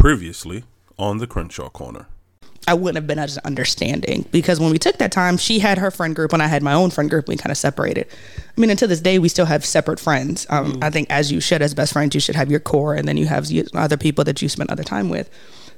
Previously on the Crenshaw Corner. I wouldn't have been as understanding because when we took that time, she had her friend group and I had my own friend group. We kind of separated. I mean, until this day, we still have separate friends. Um, I think as you should, as best friends, you should have your core and then you have other people that you spend other time with.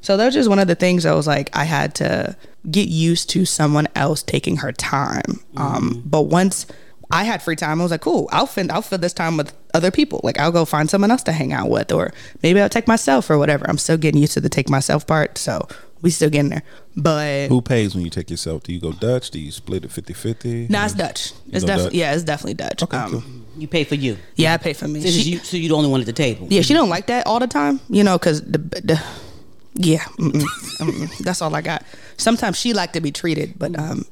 So that was just one of the things I was like, I had to get used to someone else taking her time. Um, but once I had free time, I was like, cool, I'll fill, I'll fill this time with other people. Like I'll go find someone else to hang out with, or maybe I'll take myself or whatever. I'm still getting used to the take myself part. So we still getting there. But Who pays when you take yourself? Do you go Dutch? Do you split it 50 50? No, it's Dutch. It's definitely Dutch? yeah, it's definitely Dutch. Okay, um, cool. You pay for you. Yeah, I pay for me. So, She- you, so you the only one at the table. yeah, she don't like that all the time, you know, because the, the yeah, mm-mm, mm-mm, that's all I got. Sometimes she like to be treated, but um,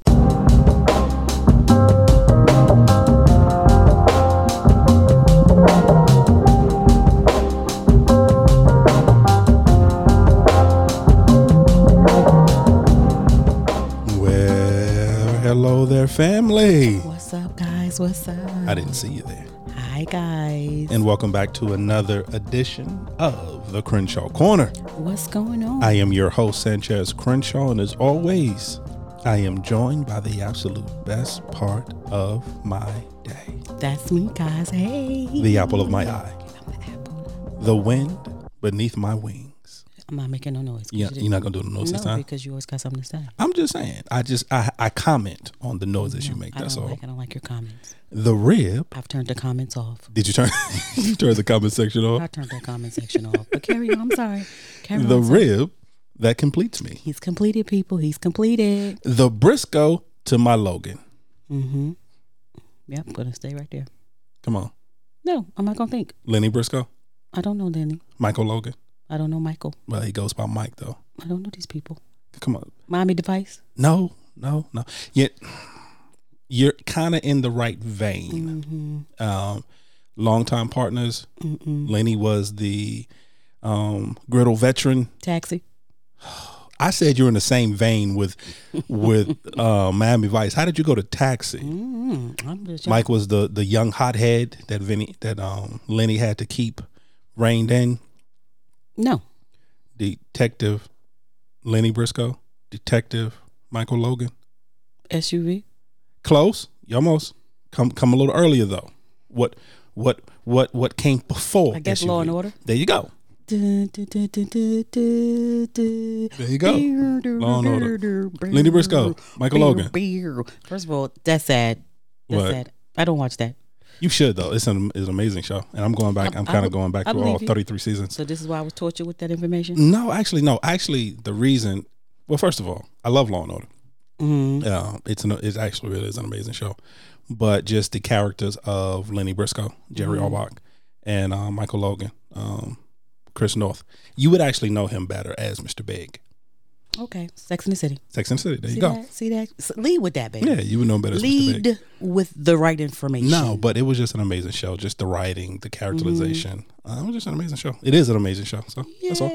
hello there, family. What's up, guys? What's up? I didn't see you there. Hi, guys. And welcome back to another edition of the Crenshaw Corner. What's going on? I am your host, Sanchez Crenshaw, and as always, I am joined by the absolute best part of my day That's me, guys. Hey. the apple of my eye, I'm the apple. the wind beneath my wings. I'm not making no noise. Yeah, you you're not gonna do the noise no, this time? because you always got something to say. I'm just saying. I just I, I comment on the noises you make. I That's all. like. I don't like your comments. The rib. I've turned the comments off. Did you turn? you turn the comment section off? I turned the comment section off. But carry on. I'm sorry. Carry The on. rib that completes me. He's completed, people. He's completed. The Briscoe to my Logan. Mm-hmm. Yep. I'm gonna stay right there. Come on, No, I'm not gonna think. Lenny Briscoe, I don't know Lenny. Michael Logan. I don't know Michael. Well, he goes by Mike though. I don't know these people. Come on. Miami Device. No, no, no. Yet you're kind of in the right vein. Mm-hmm. Um, longtime partners. Lenny was the um, griddle veteran. Taxi. I said you're in the same vein with with uh, Miami Vice. How did you go to Taxi? Just Mike was the the young hothead that Vinny that um Lenny had to keep reined in. No. Detective Lenny Briscoe, Detective Michael Logan. SVU. Close, you almost come come a little earlier though. What what what what came before? I guess SVU? Law and Order. There you go. There you go. Law and Order. Lenny Briscoe, Michael Logan. First of all, that's sad. That's What? sad. I don't watch that. You should though. It's an it's an amazing show, and I'm going back. I- I'm kind of going back I through all you. 33 seasons. So this is why I was tortured with that information. No, actually, no. Actually, the reason. Well, first of all, I love Law and Order. Mm-hmm. Uh, it's an it's actually really is an amazing show, but just the characters of Lenny Briscoe, Jerry Mm-hmm. Orbach, and uh, Michael Logan, um, Chris North. You would actually know him better as Mr. Big. Okay. Sex in the City. Sex and the City. There See you go. that? See that? S- Lead with that, baby. Yeah, you would know better as Mr. Big. Lead with the right information. No, but it was just an amazing show. Just the writing, the characterization. Mm-hmm. Uh, it was just an amazing show. It is an amazing show. So that's all.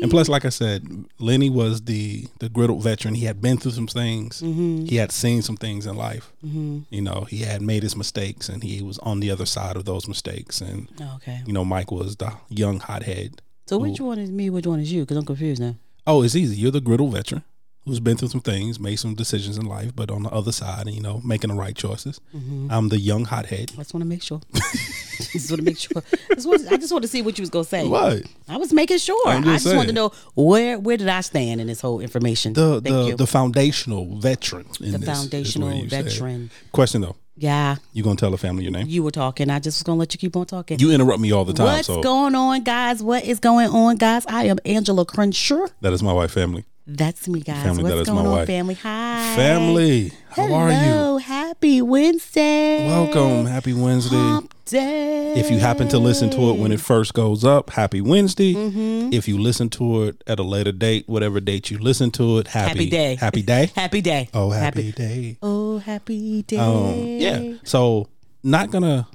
And plus, like I said, Lenny was the the griddled veteran. He had been through some things. Mm-hmm. He had seen some things in life. You know, he had made his mistakes, and he was on the other side of those mistakes. And Okay. you know, Mike was the young hothead. So which one is me? Which one is you? Because I'm confused now. Oh, it's easy. You're the griddle veteran who's been through some things, made some decisions in life, but on the other side, you know, making the right choices. Mm-hmm. I'm the young hothead. I just want to make sure. just want to make sure. Just want- I just want to see what you was gonna say. What? I was making sure. I'm I just just wanted to know where where did I stand in this whole information. The Thank the you. the foundational veteran. In The this, foundational you said. veteran. Question though, yeah, you gonna tell the family your name? you were talking. I just was gonna let you keep on talking. You interrupt me all the time, What's so going on, guys? What is going on, guys? I am Angela Crenshaw. that is my wife. Family, That's me, guys. Family, What's going on, wife. family? Hi, family. How are you? Hello, Happy Wednesday. Welcome. Happy Wednesday. Hump day. If you happen to listen to it when it first goes up, happy Wednesday. Mm-hmm. If you listen to it at a later date, whatever date you listen to it, happy, Happy day. Happy day. happy day. Oh, happy, day. Oh, happy day. Um, yeah. So not gonna,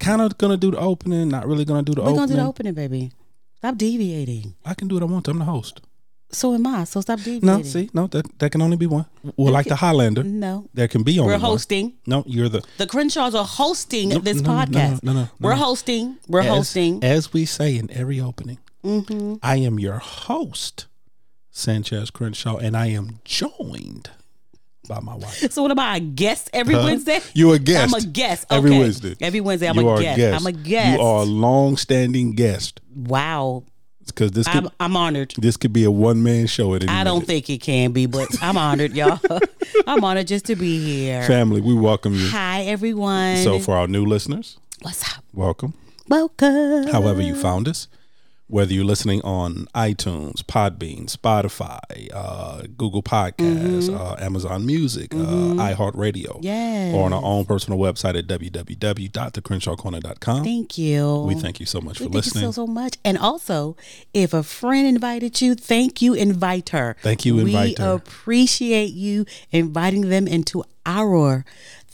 kind of gonna do the opening. Not really gonna do the opening. We're gonna do the opening, baby. Stop deviating. I can do what I want. to. I'm the host. So am I. So stop deviating. No, see, no, that that can only be one. Well, like the Highlander, No. there can be only one. We're one. hosting. No, you're the The Crenshaws are hosting No, this no, no, no, podcast. no, no, no, We're hosting. We're as, hosting. as we say in every opening. Mm-hmm. I am your host, Sanchez Crenshaw, and I am joined by my wife. So what am I? A guest every Huh? Wednesday? You a guest. I'm a guest. Every Wednesday. Every Wednesday, I'm you a guest. a guest. I'm a guest. You are a long-standing guest wow. Because this could I'm, I'm honored. this could be a one-man show at any I don't minute. think it can be, but I'm honored, y'all. I'm honored just to be here. Family, we welcome you. Hi, everyone. So for our new listeners, What's up? welcome. Welcome. however you found us, whether you're listening on iTunes, Podbean, Spotify, uh, Google Podcasts, Mm-hmm. uh, Amazon Music, uh, iHeartRadio, Yes. or on our own personal website at www.thecrenshawcorner.com. Thank you. we thank you so much We for thank listening. you so, so much. And also, if a friend invited you, thank you, invite her. Thank you, invite we her. appreciate you inviting them into our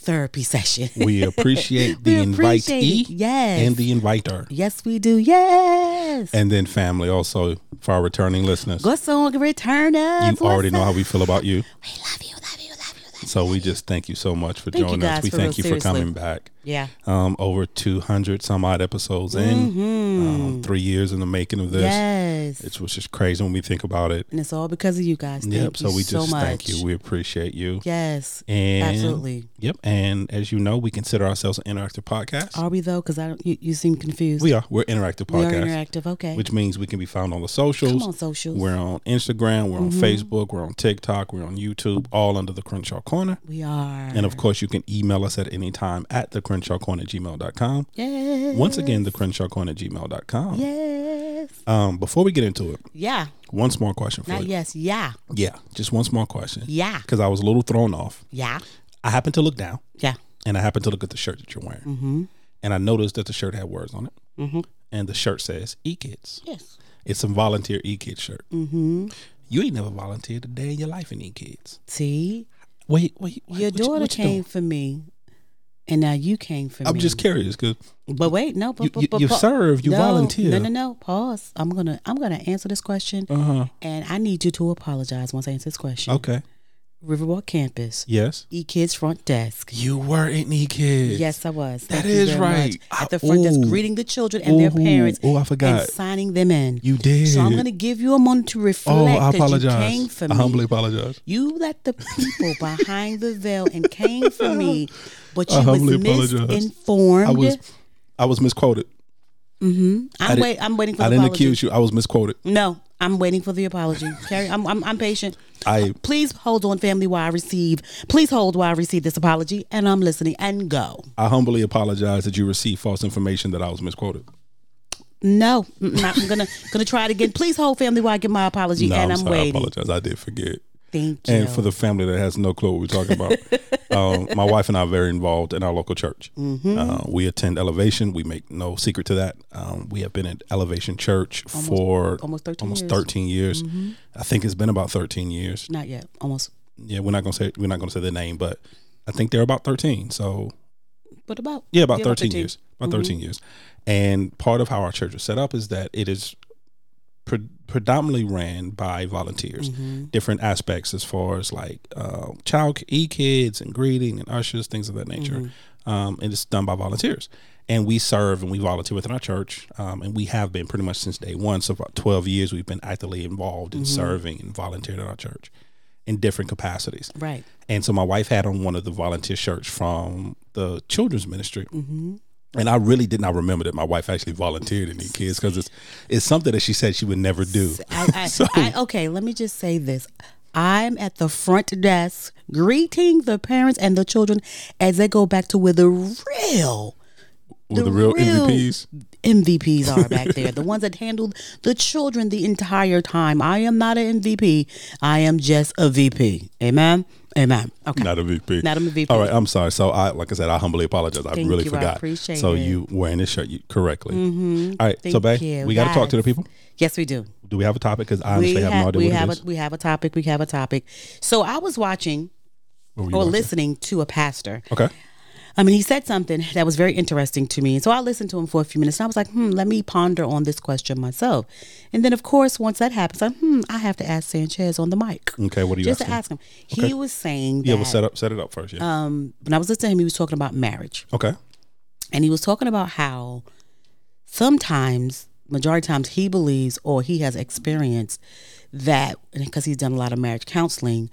therapy session. we appreciate the We invitee. Yes. and the inviter. yes, we do. Yes. And then family also for our returning listeners. Good song, returners. You already know how we feel about you. We love you, love you, love you, love you. So we just thank you so much for Thank joining us. We thank you for coming back. Yeah. um, over 200 some odd episodes in, um, three years in the making of this. Mm-hmm. Yes. It's was just crazy when we think about it. and it's all because of you guys. Thank yep. you So we so just much. thank you. We appreciate you. Yes. And Absolutely. Yep. And as you know, we consider ourselves an interactive podcast. Are we though? Because I don't. You, you seem confused. we are. We're interactive podcast. We are interactive. Okay. Which means we can be found on the socials. Come on, socials. We're on Instagram. We're on Mm-hmm. Facebook. We're on TikTok. We're on YouTube. All under the Crenshaw Corner. we are. And of course, you can email us at any time at the Crenshaw Corner at gmail.com. yes. Once again, the Crenshaw Corner at gmail.com. Yes. Um, before we get into it, Yeah. one small question for Not you. yes. Yeah. Yeah, just one small question. Yeah. Because I was a little thrown off. Yeah. I happened to look down Yeah. and I happened to look at the shirt that you're wearing. Mm-hmm. And I noticed that the shirt had words on it. Mm-hmm. And the shirt says E Kids. Yes. It's a volunteer E Kids shirt. Mm-hmm. You ain't never volunteered a day in your life in E Kids. See, Wait, wait. wait your daughter you came for me, and now you came for I'm me. just curious because But wait, no. But, you, but, you, but, you serve, you no, volunteer. No, no, no. Pause. I'm gonna. I'm gonna answer this question, Uh huh. and I need you to apologize once I answer this question. Okay. Riverwalk Campus, Yes. E Kids front desk. You were in E Kids. Yes, I was. That Thank you is right. much. I- At the front desk, greeting the children and their parents. Oh, I forgot. And signing them in. You did. So I'm going to give you a moment to reflect Oh, I that apologize. you came for I humbly apologize. You let the people behind the veil and came for me, but I you was humbly apologize. misinformed. I was I was misquoted. mm-hmm. I I'm wait. I'm waiting for I didn't apology. accuse you. I was misquoted. No, I'm waiting for the apology. Carrie, I'm, I'm I'm patient. I Please hold on, family, while I receive. Please hold while I receive this apology, and I'm listening. And go. I humbly apologize that you received false information that I was misquoted. No, I'm gonna gonna try it again. Please hold, family, while I give my apology, No, and I'm, I'm, sorry. I apologize. I did forget. Thank you. And for the family that has no clue what we're talking about, um, my wife and I are very involved in our local church. Mm-hmm. Uh, we attend Elevation. We make no secret to that. Um, we have been at Elevation Church for almost 13 almost years. Mm-hmm. I think it's been about 13 years. not yet. Almost, Yeah, we're not gonna say we're not gonna say the name, but I think they're about 13. So but about Yeah, about Yeah, 13, about 13. years. About 13 years. And part of how our church is set up is that it is pre- predominantly ran by volunteers. Mm-hmm. Different aspects as far as like uh, child e kids and greeting and ushers, things of that nature. Mm-hmm. Um, and it's done by volunteers. And we serve and we volunteer within our church. Um, and we have been pretty much since day one. So, about 12 years, we've been actively involved in serving and volunteering in our church in different capacities. right. And so my wife had on one of the volunteer shirts from the children's ministry. Mm-hmm. And I really did not remember that my wife actually volunteered in these kids because it's it's something that she said she would never do. I, I, I, okay, let me just say this. I'm at the front desk greeting the parents and the children as they go back to where the real With the real MVPs. MVPs are back there. the ones that handled the children the entire time. I am not an MVP. I am just a VP. Amen. Amen. Okay. Not a VP. Not a VP. All right, I'm sorry. So I like I said, I humbly apologize. I Thank really you. I forgot. appreciate so it. Mm-hmm. you wearing this shirt you, correctly. All right, so Thank babe, you. we got to talk to the people. Yes, we do. Do we have a topic? Because I honestly we have, have, no idea we what have it is. a we have a topic. We have a topic. So I was watching What were you or watching? listening to a pastor. Okay. I mean, he said something that was very interesting to me. And so I listened to him for a few minutes and I was like, hmm, let me ponder on this question myself. And then, of course, once that happens, I'm, hmm, I have to ask Sanchez on the mic. Okay. What are you Just asking? to ask him. He was saying that yeah, we'll set up set it up first. Yeah. um, when I was listening to him, he was talking about marriage. okay. And he was talking about how sometimes majority of times he believes or he has experienced that and because he's done a lot of marriage counseling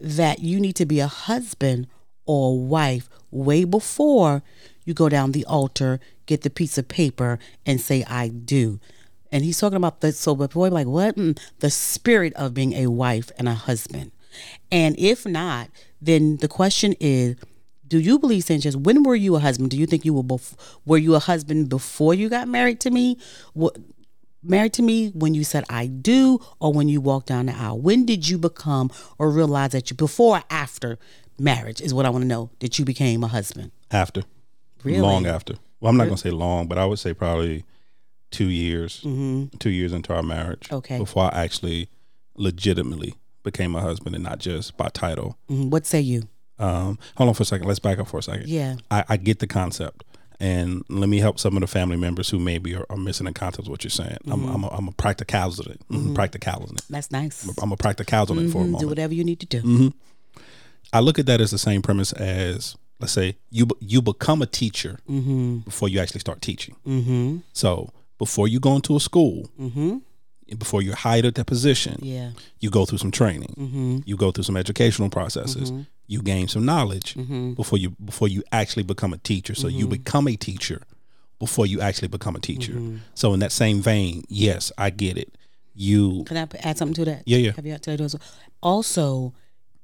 that you need to be a husband or wife way before you go down the altar, get the piece of paper, and say I do. And he's talking about the so boy like what Mm, the spirit of being a wife and a husband. And if not, then the question is do you believe Sanchez? When were you a husband? Do you think you were bef- were you a husband before you got married to me? What married to me when you said I do, or when you walked down the aisle? When did you become or realize that you before or after marriage is what I want to know that you became a husband? After. Really? Long after. Well, I'm not gonna say long, but I would say probably two years. Two years into our marriage. Mm-hmm. Okay. Before I actually legitimately became a husband and not just by title. Mhm. What say you? Um, hold on for a second. Let's back up for a second. Yeah. I, I get the concept. And let me help some of the family members who maybe are, are missing the concept of what you're saying. I'm, I'm, a, I'm a practicality. Mm-hmm. Practicality. That's nice. I'm a practicality for a Mhm. Do moment. whatever you need to do. I look at that as the same premise as let's say you you become a teacher before you actually start teaching. Mm-hmm. So before you go into a school, Mm-hmm. before you're hired at that position, Yeah. you go through some training. Mm-hmm. You go through some educational processes. You gain some knowledge Mm-hmm. before you before you actually become a teacher. So you become a teacher before you actually become a teacher. Mm-hmm. So in that same vein, yes, I get it. You Can I add something to that? Yeah, yeah. Have you had to also? Also,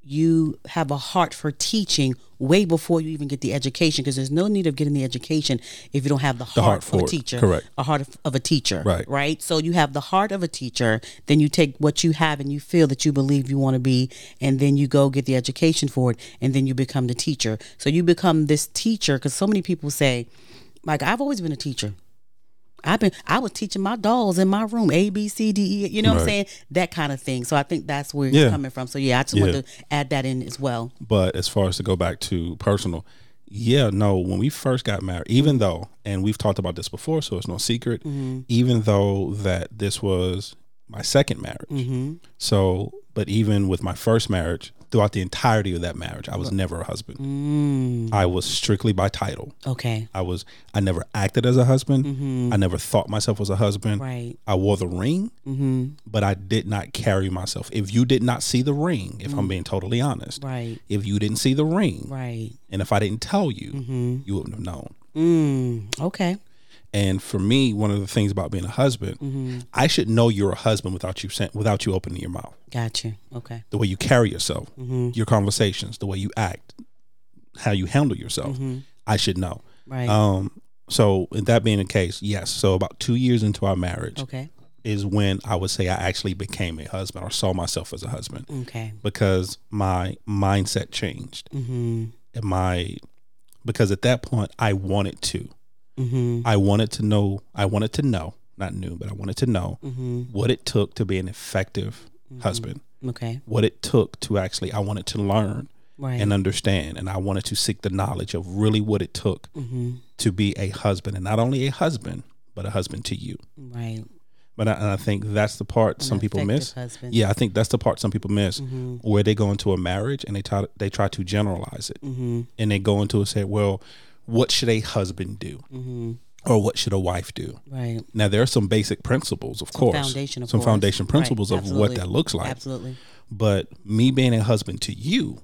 you have a heart for teaching way before you even get the education because there's no need of getting the education if you don't have the heart, heart of for a teacher. Correct. A heart of, of a teacher. Right. Right. So you have the heart of a teacher, then you take what you have and you feel that you believe you want to be, and then you go get the education for it, and then you become the teacher. So you become this teacher because so many people say, like, I've always been a teacher. I've been I was teaching my dolls in my room A B C D E you know what I'm saying? That kind of thing. So I think that's where Yeah. you're coming from. So yeah I just Yeah. wanted to add that in as well. But as far as to go back to personal, yeah, no, when we first got married, even though, and we've talked about this before, so it's no secret, mm-hmm. even though that this was my second marriage. Mm-hmm. So, but even with my first marriage, throughout the entirety of that marriage, I was never a husband. Mm. I was strictly by title. okay I was, I never acted as a husband. Mm-hmm. I never thought myself as a husband. right I wore the ring, mm-hmm. but I did not carry myself. If you did not see the ring, if I'm mm. being totally honest, right if you didn't see the ring, right and if I didn't tell you, mm-hmm. you wouldn't have known. mm, okay And for me, one of the things about being a husband, I should know you're a husband without you without you opening your mouth. gotcha okay The way you carry yourself, your conversations, the way you act, how you handle yourself, I should know. right Um, so that being the case, yes. So about two years into our marriage okay is when I would say I actually became a husband or saw myself as a husband okay because my mindset changed. mm-hmm my because at that point I wanted to. Mm-hmm I wanted to know. I wanted to know, not knew, but I wanted to know mm-hmm what it took to be an effective husband. okay What it took to actually. I wanted to learn right and understand, and I wanted to seek the knowledge of really what it took mm-hmm to be a husband, and not only a husband, but a husband to you. right But I, and I think that's the part some people miss. husband. Yeah, I think that's the part some people miss, Mm-hmm. where they go into a marriage and they try they try to generalize it, mm-hmm and they go into it and say, "Well, what should a husband do, mm-hmm or what should a wife do?" right Now there are some basic principles, of course, foundation of some course. foundation Right, principles of what that looks like. absolutely But me being a husband to you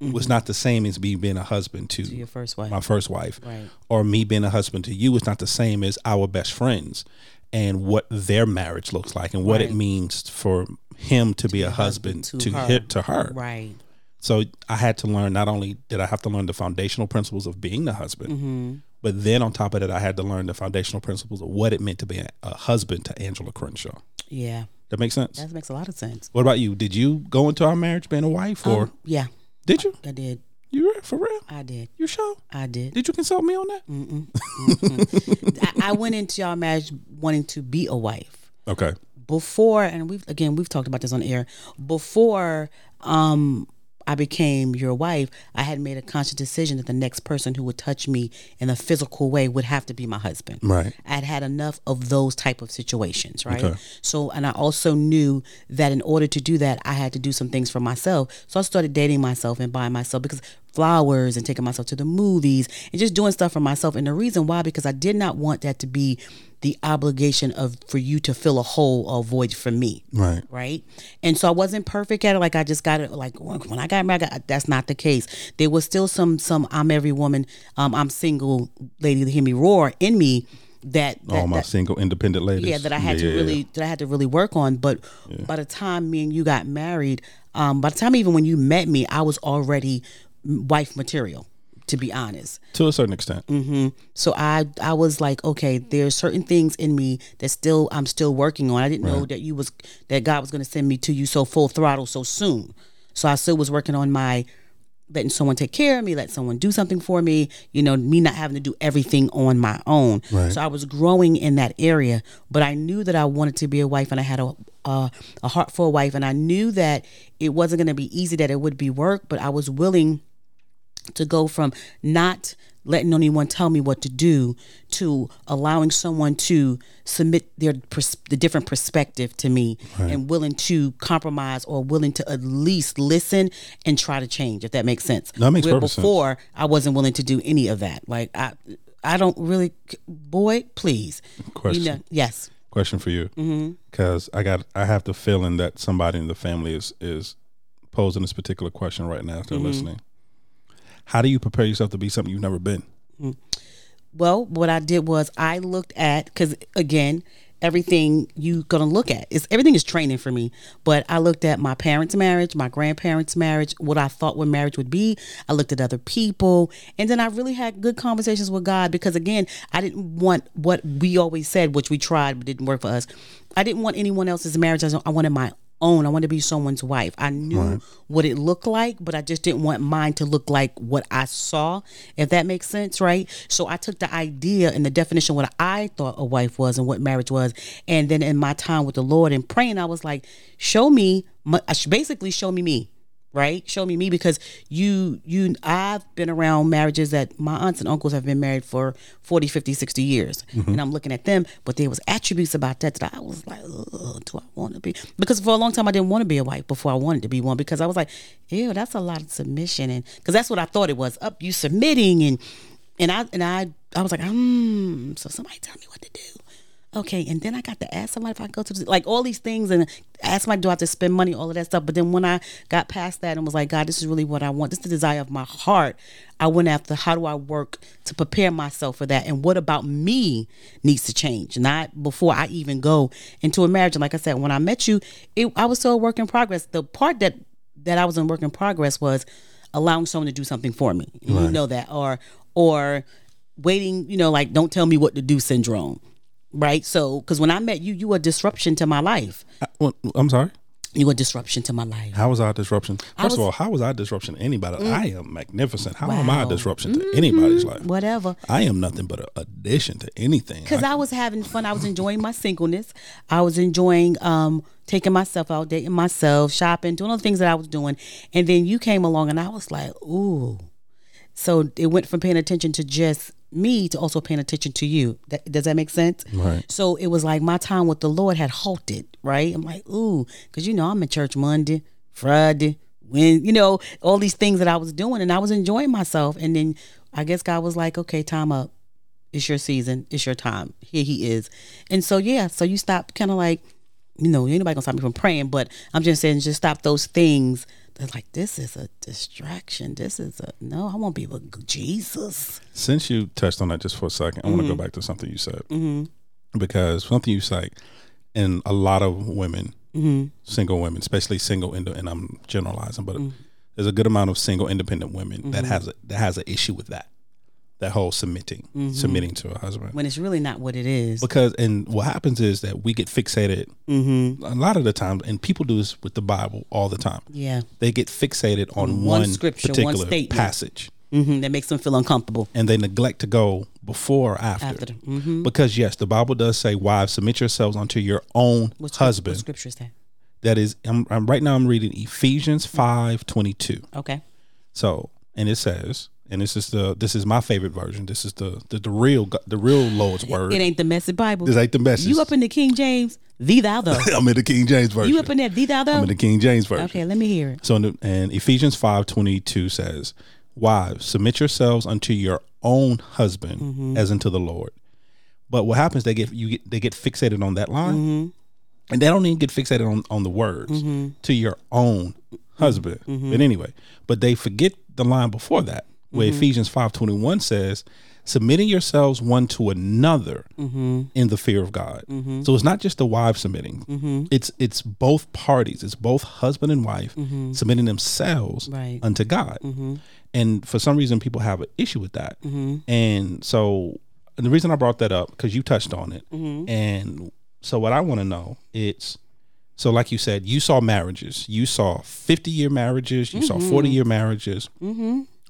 was not the same as me being a husband to, Mm-hmm. to your first wife my first wife, right or me being a husband to you is not the same as our best friends and what their marriage looks like and what it means for him to, be a husband, to to her. her. to her. right So I had to learn not only did I have to learn the foundational principles of being the husband, mm-hmm but then on top of that I had to learn the foundational principles of what it meant to be a, husband to Angela Crenshaw. yeah That makes sense. that makes a lot of sense What about you? Did you go into our marriage being a wife, or Um, yeah did you? I did You were for real? I did You sure? I did Did you consult me on that? Mm-mm. Mm-mm. I, I went into our marriage wanting to be a wife Okay. before, and we've again we've talked about this on air. Before um, I became your wife, I had made a conscious decision that the next person who would touch me in a physical way would have to be my husband. Right. I'd had enough of those type of situations, right? Okay. So, and I also knew that in order to do that, I had to do some things for myself. So I started dating myself and buying myself because flowers and taking myself to the movies and just doing stuff for myself. And the reason why, because I did not want that to be the obligation of for you to fill a hole or void for me Right. right? And so I wasn't perfect at it. Like I just got it. Like when I got married, I got, that's not the case. There was still some some I'm every woman, um, I'm single lady to hear me roar in me that, that All my that- single independent ladies. yeah that I had Yeah, to really that I had to really work on. But by the time me and you got married, um, by the time even when you met me, I was already wife material. To be honest, to a certain extent. Mm-hmm. so I I was like, okay, there's certain things in me that still I'm still working on. I didn't know that you was that God was going to send me to you so full throttle so soon. So I still was working on my letting someone take care of me, let someone do something for me, you know, me not having to do everything on my own. Right. So I was growing in that area, but I knew that I wanted to be a wife and I had a a, a heart for a wife and I knew that it wasn't going to be easy that it would be work, but I was willing to go from not letting anyone tell me what to do to allowing someone to submit their pers- the different perspective to me and willing to compromise or willing to at least listen and try to change if that makes sense. That makes Where perfect sense. before i wasn't willing to do any of that. Like i i don't really boy please. Question. you know yes. Question for you, mm-hmm. because I got I have the feeling that somebody in the family is is posing this particular question right now if they're mm-hmm. listening. How do you prepare yourself to be something you've never been? Mm. Well, what I did was I looked at because again, everything you gonna look at is everything is training for me. But I looked at my parents' marriage, my grandparents' marriage, what I thought what marriage would be. I looked at other people, and then I really had good conversations with God because again, I didn't want what we always said, which we tried but didn't work for us. I didn't want anyone else's marriage. I wanted my own. I wanted to be someone's wife. I knew what it looked like, but I just didn't want mine to look like what I saw, if that makes sense, right? So I took the idea and the definition of what I thought a wife was and what marriage was. And then in my time with the Lord and praying, I was like, show me, my- basically, show me me. Right, show me me because you, you, I've been around marriages that my aunts and uncles have been married for 40, 50, 60 years. And I'm looking at them, but there was attributes about that that I was like, do I want to be? Because for a long time I didn't want to be a wife before I wanted to be one because I was like, ew, that's a lot of submission, and because that's what I thought it was. Up, you submitting, and and I and I I was like, hmm. So somebody tell me what to do. Okay, and then I got to ask somebody if I go to the, like all these things and ask my do I have to spend money, all of that stuff. But then when I got past that and was like, God, this is really what I want. This is the desire of my heart. I went after how do I work to prepare myself for that, and what about me needs to change, not before I even go into a marriage. And like I said, when I met you, it, I was still a work in progress. The part that that I was in work in progress was allowing someone to do something for me. You know that, or or waiting. You know, like don't tell me what to do syndrome right? So, because when I met you, you were a disruption to my life. I, well, I'm sorry. You were a disruption to my life. How was I a disruption? First was- Mm. of all, how was I a disruption to anybody? I am magnificent. How am I a Wow. Mm-hmm. disruption to anybody's life? Whatever. I am nothing but an addition to anything. Because I was having fun. I was enjoying my singleness. I was enjoying um, taking myself out, dating myself, shopping, doing all the things that I was doing. And then you came along, and I was like, ooh. So it went from paying attention to just me to also paying attention to you. That, does that make sense? Right. So it was like my time with the Lord had halted, right? I'm like, ooh, because you know I'm in church Monday, Friday, when you know all these things that I was doing, and I was enjoying myself. And then I guess God was like, okay, time up. It's your season. It's your time. Here He is. And so yeah, so you stop kind of like, you know, anybody gonna stop me from praying, but I'm just saying, just stop those things. That's like this is a distraction. This is a no. I want to be with Jesus. Since you touched on that just for a second, I want to Mm-hmm. go back to something you said. Because something you say, and a lot of women, Mm-hmm. single women, especially single, ind- and I'm generalizing, but Mm-hmm. there's a good amount of single independent women that has a, that has an issue with that, that whole submitting, Mm-hmm. submitting to a husband. When it's really not what it is. because and what happens is that we get fixated Mm-hmm. a lot of the time and people do this with the bible all the time Yeah. they get fixated on One one, scripture, one particular statement. passage hmm That makes them feel uncomfortable. and they neglect to go before or after, After mhm. because yes the bible does say wives submit yourselves unto your own What's husband What scripture is that? that is I'm, I'm right now i'm reading ephesians 5 22 Okay. so and it says and this is the this is my favorite version this is the the, the real the real lord's word It ain't the message Bible. this ain't the message You up in the King James? Thee thou though. i'm in the king james version you up in there? Thee thou though? i'm in the king james version Okay, let me hear it. So, in the, and Ephesians five twenty two says, "Wives, submit yourselves unto your own husband, Mm-hmm. as unto the Lord. But what happens? They get you get they get fixated on that line, Mm-hmm. and they don't even get fixated on on the words to your own husband. Mm-hmm. But anyway, but they forget the line before that, where Mm-hmm. Ephesians five twenty one says, "Submitting yourselves one to another Mm-hmm. in the fear of God." So it's not just the wife submitting; Mm-hmm. it's it's both parties. It's both husband and wife submitting themselves Mm-hmm. Right. unto God. Mm-hmm. And for some reason, people have an issue with that. And so, and the reason I brought that up because you touched on it. Mm-hmm. And so, what I want to know it's so, like you said, you saw marriages. You saw fifty year marriages. You saw forty year marriages.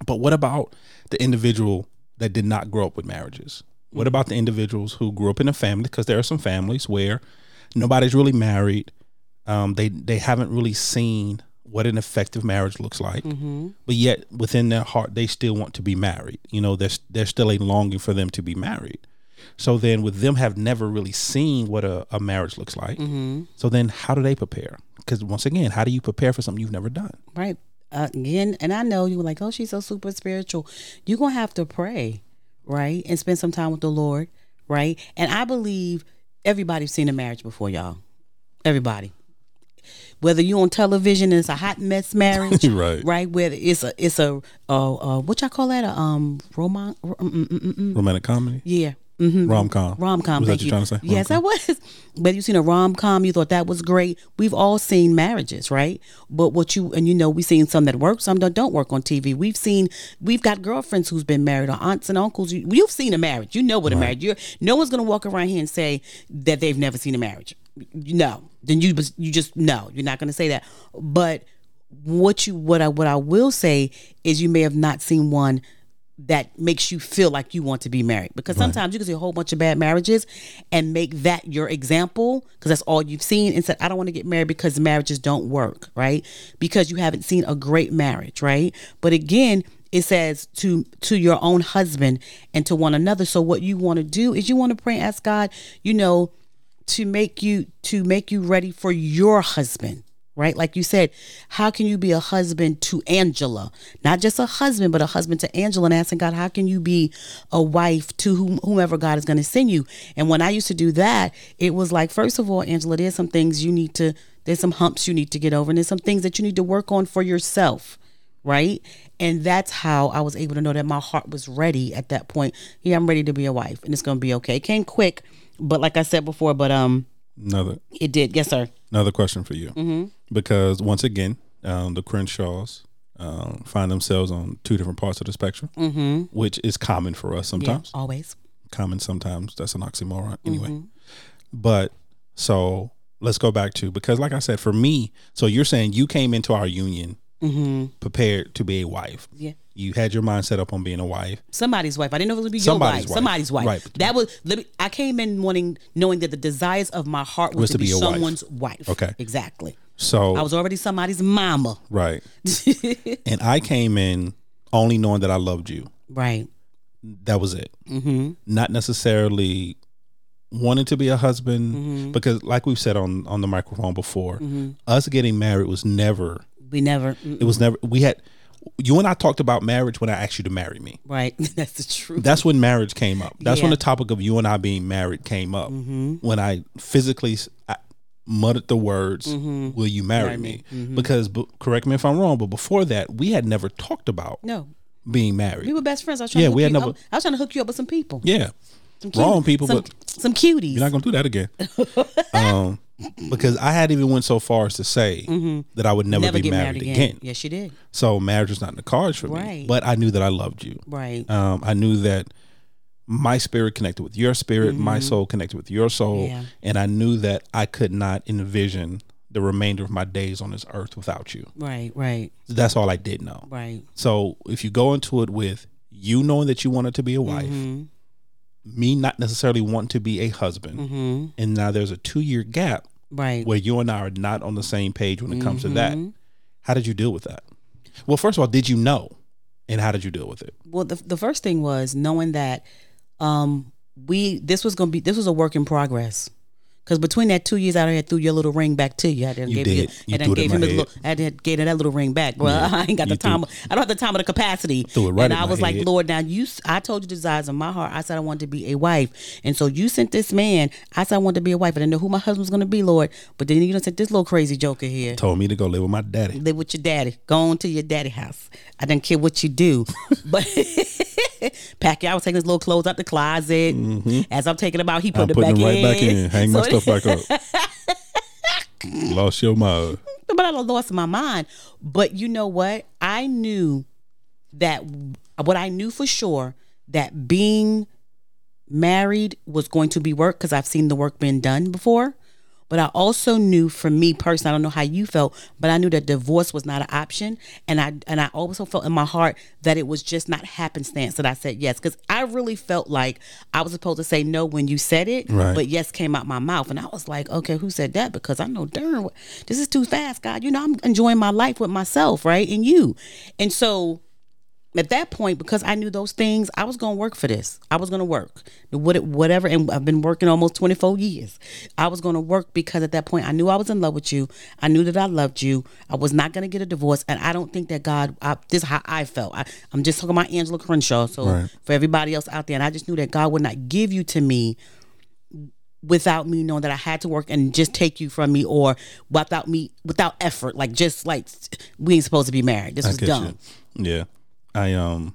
Mm-hmm. But what about the individual that did not grow up with marriages? What about the individuals who grew up in a family? Because there are some families where nobody's really married. Um, they they haven't really seen what an effective marriage looks like, but yet within their heart they still want to be married. You know, there's there's still a longing for them to be married. So then, with them have never really seen what a, a marriage looks like. So then, how do they prepare? Because once again, how do you prepare for something you've never done? Right. Again, and I know you were like, oh, she's so super spiritual. You're going to have to pray, right? And spend some time with the Lord, right? And I believe everybody's seen a marriage before, y'all. Everybody. Whether you on television and it's a hot mess marriage, Right. Right. Whether it's a, it's a, uh, uh, what y'all call that? A um, roman, mm, mm, mm. Romantic comedy, yeah. Mm-hmm. rom com, Rom com. Was that you you. trying to say? Yes, I was. But you seen a rom com, you thought that was great. We've all seen marriages, right? But what you and you know, we've seen some that work, some that don't work on TV. We've seen, we've got girlfriends who's been married, or aunts and uncles. You, you've seen a marriage. You know what a marriage. You're no one's gonna walk around here and say that they've never seen a marriage. No, then you you just no, you're not gonna say that. But what you what I what I will say is you may have not seen one that makes you feel like you want to be married. Because sometimes you can see a whole bunch of bad marriages and make that your example because that's all you've seen and said i don't want to get married because marriages don't work right? Because you haven't seen a great marriage right? But again it says to to your own husband and to one another. So what you want to do is you want to pray and ask god you know to make you to make you ready for your husband right? Like you said how can you be a husband to angela? Not just a husband but a husband to angela and asking god how can you be a wife to whom, whomever god is going to send you? And when i used to do that it was like first of all angela there's some things you need to there's some humps you need to get over and there's some things that you need to work on for yourself right? And that's how i was able to know that my heart was ready at that point. Yeah i'm ready to be a wife and it's going to be okay. It came quick but like i said before but um Another it did. Yes sir. another question for you, Mm-hmm. Because once again, um, the Crenshaws um, find themselves on two different parts of the spectrum, mm-hmm which is common for us yeah, sometimes. always Common sometimes. That's an oxymoron. Anyway, Mm-hmm. but so let's go back to because, like I said, for me, so you're saying you came into our union mm-hmm prepared to be a wife. yeah You had your mind set up on being a wife. somebody's wife i didn't know if it was gonna be Somebody's your wife. wife. somebody's wife Right. that was let me, i came in wanting knowing that the desires of my heart was, to, be, your wife. someone's wife. Okay. exactly So i was already somebody's mama right, and I came in only knowing that I loved you. right that was it. Mm-hmm. Not necessarily wanting to be a husband, Mm-hmm. because like we've said on on the microphone before, us getting married was never. We never mm, It was never. We had. You and I talked about marriage when I asked you to marry me. right that's the truth That's when marriage came up. That's when the topic of you and I being married came up. When I physically I muttered the words, "Will you marry, me?" Because, b- correct me if I'm wrong, but before that, we had never talked about no being married. we were best friends i was trying Yeah, to we had you, never- I was trying to hook you up with some people yeah, some wrong people, some, but some cuties You're not gonna do that again. um, because I had even went so far as to say that I would never, never be get married, married, again. again. Yes, you did. So marriage was not in the cards for me. But I knew that I loved you. Right. Um, I knew that my spirit connected with your spirit, my soul connected with your soul, Yeah. and I knew that I could not envision the remainder of my days on this earth without you. Right. Right. That's all I did know. Right. So if you go into it with you knowing that you wanted to be a wife, Mm-hmm. Me not necessarily wanting to be a husband, Mm-hmm. and now there's a two year gap Right. where you and I are not on the same page when it comes to that. Mm-hmm. How did you deal with that? Well, first of all, did you know? And how did you deal with it? Well, the the first thing was knowing that um we this was gonna be this was a work in progress Because between that two years, I had threw your little ring back to you. I didn't You gave did. You, You and then threw gave him his little. I did gave him that little ring back, bro. I ain't got the You threw- time. I don't have the time or the capacity. Threw it right and I was like, head. Lord, now you. I told you the desires of my heart. I said I wanted to be a wife, and so you sent this man. I said I wanted to be a wife. I didn't know who my husband was going to be, Lord. But then you done sent this little crazy joker here. Told me to go live with my daddy. Live with your daddy. Go on to your daddy house. I don't care what you do. but pack I was taking his little clothes out the closet. As I'm taking them out, he Mm-hmm. I'm put them back them right in. back in. Hang my So- stuff back up. Lost your mind. but I lost my mind. But you know what? I knew that what I knew for sure that being married was going to be work because I've seen the work being done before. But I also knew for me personally, I don't know how you felt, but I knew that divorce was not an option. And I and I also felt in my heart that it was just not happenstance that I said yes. Because I really felt like I was supposed to say no when you said it, Right. but yes came out my mouth. And I was like, okay, who said that? Because I know darn this is too fast, God. You know, I'm enjoying my life with myself, right? And you. And so at that point, because I knew those things, I was going to work for this. I was going to work, whatever, and I've been working almost twenty four years. I was going to work because at that point, I knew I was in love with you. I knew that I loved you. I was not going to get a divorce, and I don't think that God. I, this is how I felt. I, I'm just talking about Angela Crenshaw. So Right. for everybody else out there, and I just knew that God would not give you to me without me knowing that I had to work and just take you from me, or without me, without effort, like just like we ain't supposed to be married. This I was dumb. you. Yeah. I um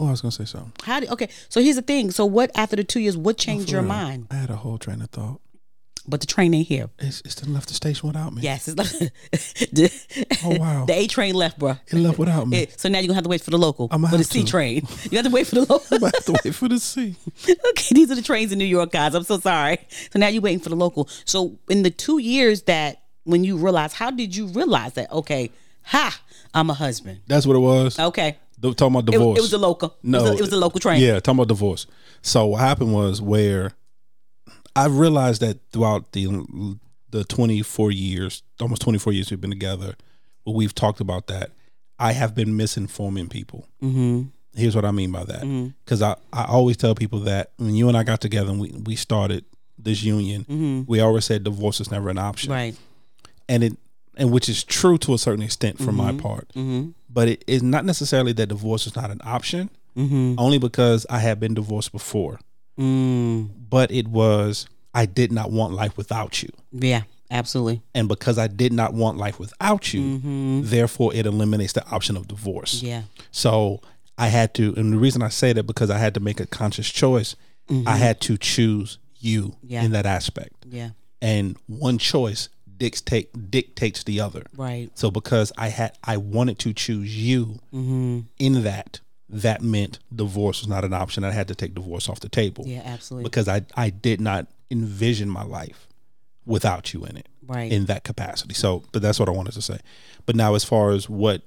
Oh, I was gonna say something. How did okay? So here's the thing. So what after the two years? What changed For your real. mind? I had a whole train of thought. But the train ain't here. It's it's done left the station without me. Yes, it's the, Oh, wow. The A train left, bro. It left without me. so now you're gonna have to wait for the local I'ma for the C to. train. You have to wait for the local. I have to wait for the C. okay, these are the trains in New York, guys. I'm so sorry. So now you're waiting for the local. So in the two years that when you realize, how did you realize that? Okay, ha, I'm a husband. That's what it was. Okay, The- Talking about divorce. it was a local. No, it was a, it was a local train. Yeah, talking about divorce. So what happened was where I realized that throughout the the 24 years, almost 24 years we've been together, where we've talked about that, I have been misinforming people. Mm-hmm. Here's what I mean by that. Because I, I always tell people that when you and I got together and we, we started this union, we always said divorce is never an option. Right. And it and which is true to a certain extent from my part. Mm-hmm. But it is not necessarily that divorce is not an option, Mm-hmm. only because I had been divorced before. Mm. But it was I did not want life without you. Yeah. Absolutely. And because I did not want life without you, therefore it eliminates the option of divorce. Mm-hmm. Yeah. So I had to, and the reason I say that because I had to make a conscious choice. I had to choose you Mm-hmm. Yeah. in that aspect, Yeah. and one choice dictate dictates the other. Right. So because I had, I wanted to choose you Mm-hmm. in that. That meant divorce was not an option. I had to take divorce off the table Yeah. Absolutely. because I I did not envision my life without you in it Right. in that capacity. So, but that's what I wanted to say. But now, as far as what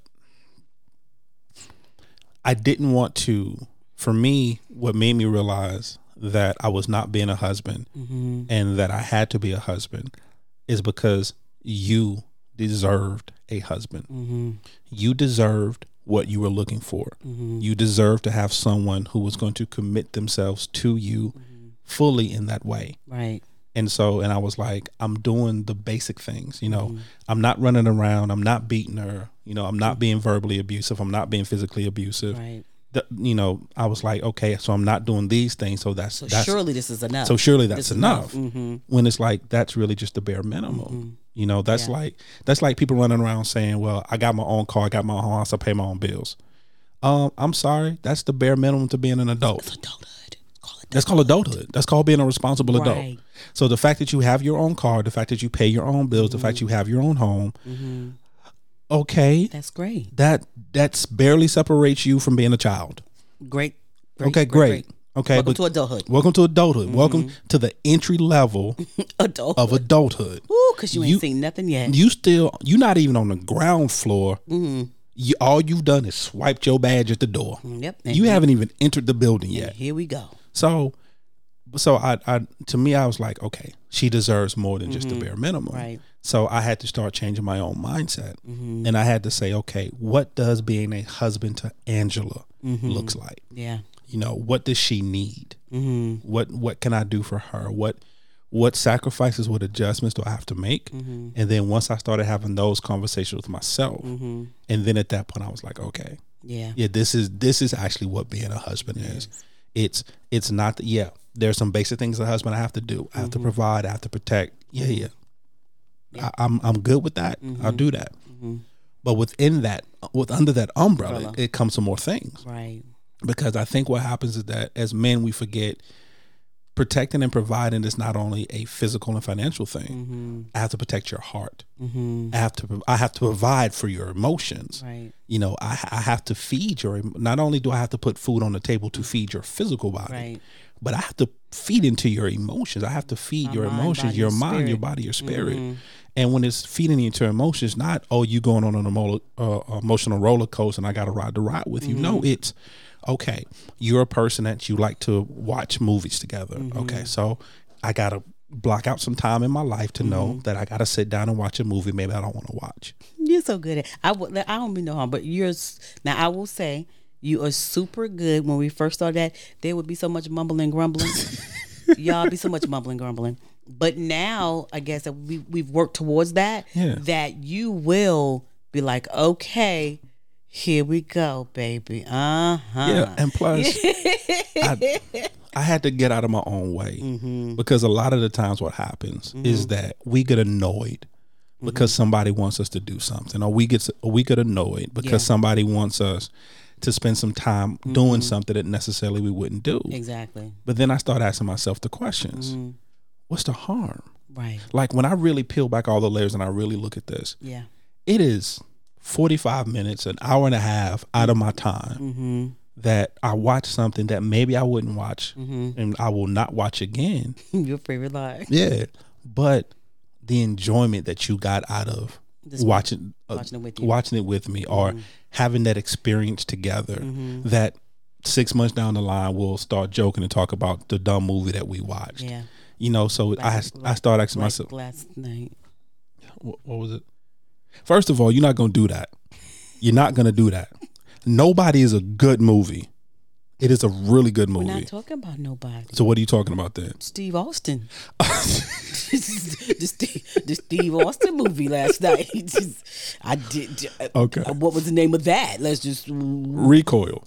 I didn't want to, for me, what made me realize that I was not being a husband Mm-hmm. and that I had to be a husband is because you deserved a husband. Mm-hmm. You deserved what you were looking for. Mm-hmm. You deserved to have someone who was going to commit themselves to you fully in that way. Right. And so, and I was like, I'm doing the basic things, you know, I'm not running around, I'm not beating her, you know, I'm not being verbally abusive, I'm not being physically abusive. Right. The- you know, I was like, okay, so I'm not doing these things. So that's, So that's, surely this is enough. so surely that's This is enough. Mm-hmm. When it's like, that's really just the bare minimum. You know, that's Yeah. like, that's like people running around saying, well, I got my own car, I got my own house, I pay my own bills. Um, I'm sorry, that's the bare minimum to being an adult. That's adulthood. Call That's called adulthood. That's called being a responsible adult. So the fact that you have your own car, the fact that you pay your own bills, the fact you have your own home, okay, That's great. that that's barely separates you from being a child. Great. great okay, great. Okay, Welcome to adulthood. welcome to adulthood. Welcome to the entry level Adult. of adulthood. Ooh, because you ain't you- seen nothing yet. You still you're not even on the ground floor. Mm-hmm. You, all you've done is swiped your badge at the door. Yep. You haven't even entered the building yet. Here we go. So, so I, I, to me, I was like, okay, she deserves more than just the bare minimum. Mm-hmm. Right. So I had to start changing my own mindset, Mm-hmm. and I had to say, okay, what does being a husband to Angela Mm-hmm. looks like? Yeah. You know, what does she need? Mm-hmm. What what can I do for her? What what sacrifices, what adjustments do I have to make? And then once I started having those conversations with myself, and then at that point I was like, okay, Yeah. yeah, this is this is actually what being a husband is. It's it's not that yeah, there's some basic things as a husband I have to do. I have to mm-hmm. provide, I have to protect. Mm-hmm. Yeah, yeah. I, I'm I'm good with that. I'll mm-hmm. do that. But within that, with under that umbrella, Umbrella. it comes to more things Right. because I think what happens is that as men we forget protecting and providing is not only a physical and financial thing. I have to protect your heart. I have to I have to provide for your emotions. Right. You know, I, I have to feed your. Not only do I have to put food on the table to mm. feed your physical body, Right. But I have to feed into your emotions. I have to feed your mind, emotions, body, your mind, your body, your spirit. Mm-hmm. And when it's feeding into emotions, not oh you going on an emo- uh, emotional roller coaster and I got to ride the ride with you. No, mm-hmm. it's okay. You're a person that you like to watch movies together. Okay, mm-hmm. so I got to block out some time in my life to know that I got to sit down and watch a movie. Maybe I don't want to watch. You're so good at. I don't mean no harm, but you're now. I will say you are super good. When we first started that, there would be so much mumbling, grumbling. Y'all be so much mumbling, grumbling. But now, I guess that we we've worked towards that. Yeah. That you will be like, okay, here we go, baby. Uh huh. Yeah, and plus, I, I had to get out of my own way Mm-hmm. because a lot of the times what happens is that we get annoyed because Mm-hmm. somebody wants us to do something, or we get or we get annoyed because Yeah. somebody wants us to spend some time doing something that necessarily we wouldn't do. Exactly. But then I start asking myself the questions: Mm-hmm. What's the harm? Right. Like when I really peel back all the layers and I really look at this, Yeah. it is 45 minutes, an hour and a half out of my time Mm-hmm. that I watch something that maybe I wouldn't watch and I will not watch again. Your favorite lie. Yeah. But the enjoyment that you got out of This- watching uh, watching it with you. watching it with me or having that experience together that six months down the line we'll start joking and talk about the dumb movie that we watched. Yeah. You know, so I Like- I start asking Like myself, last night. what, what was it? First of all, you're not gonna do that. You're not gonna do that. Nobody is a good movie. It is a really good movie. We're not talking about nobody. so what are you talking about then? Steve Austin. the, Steve, the Steve Austin movie last night. I did. uh, Okay. What was the name of that? Let's just. Recoil.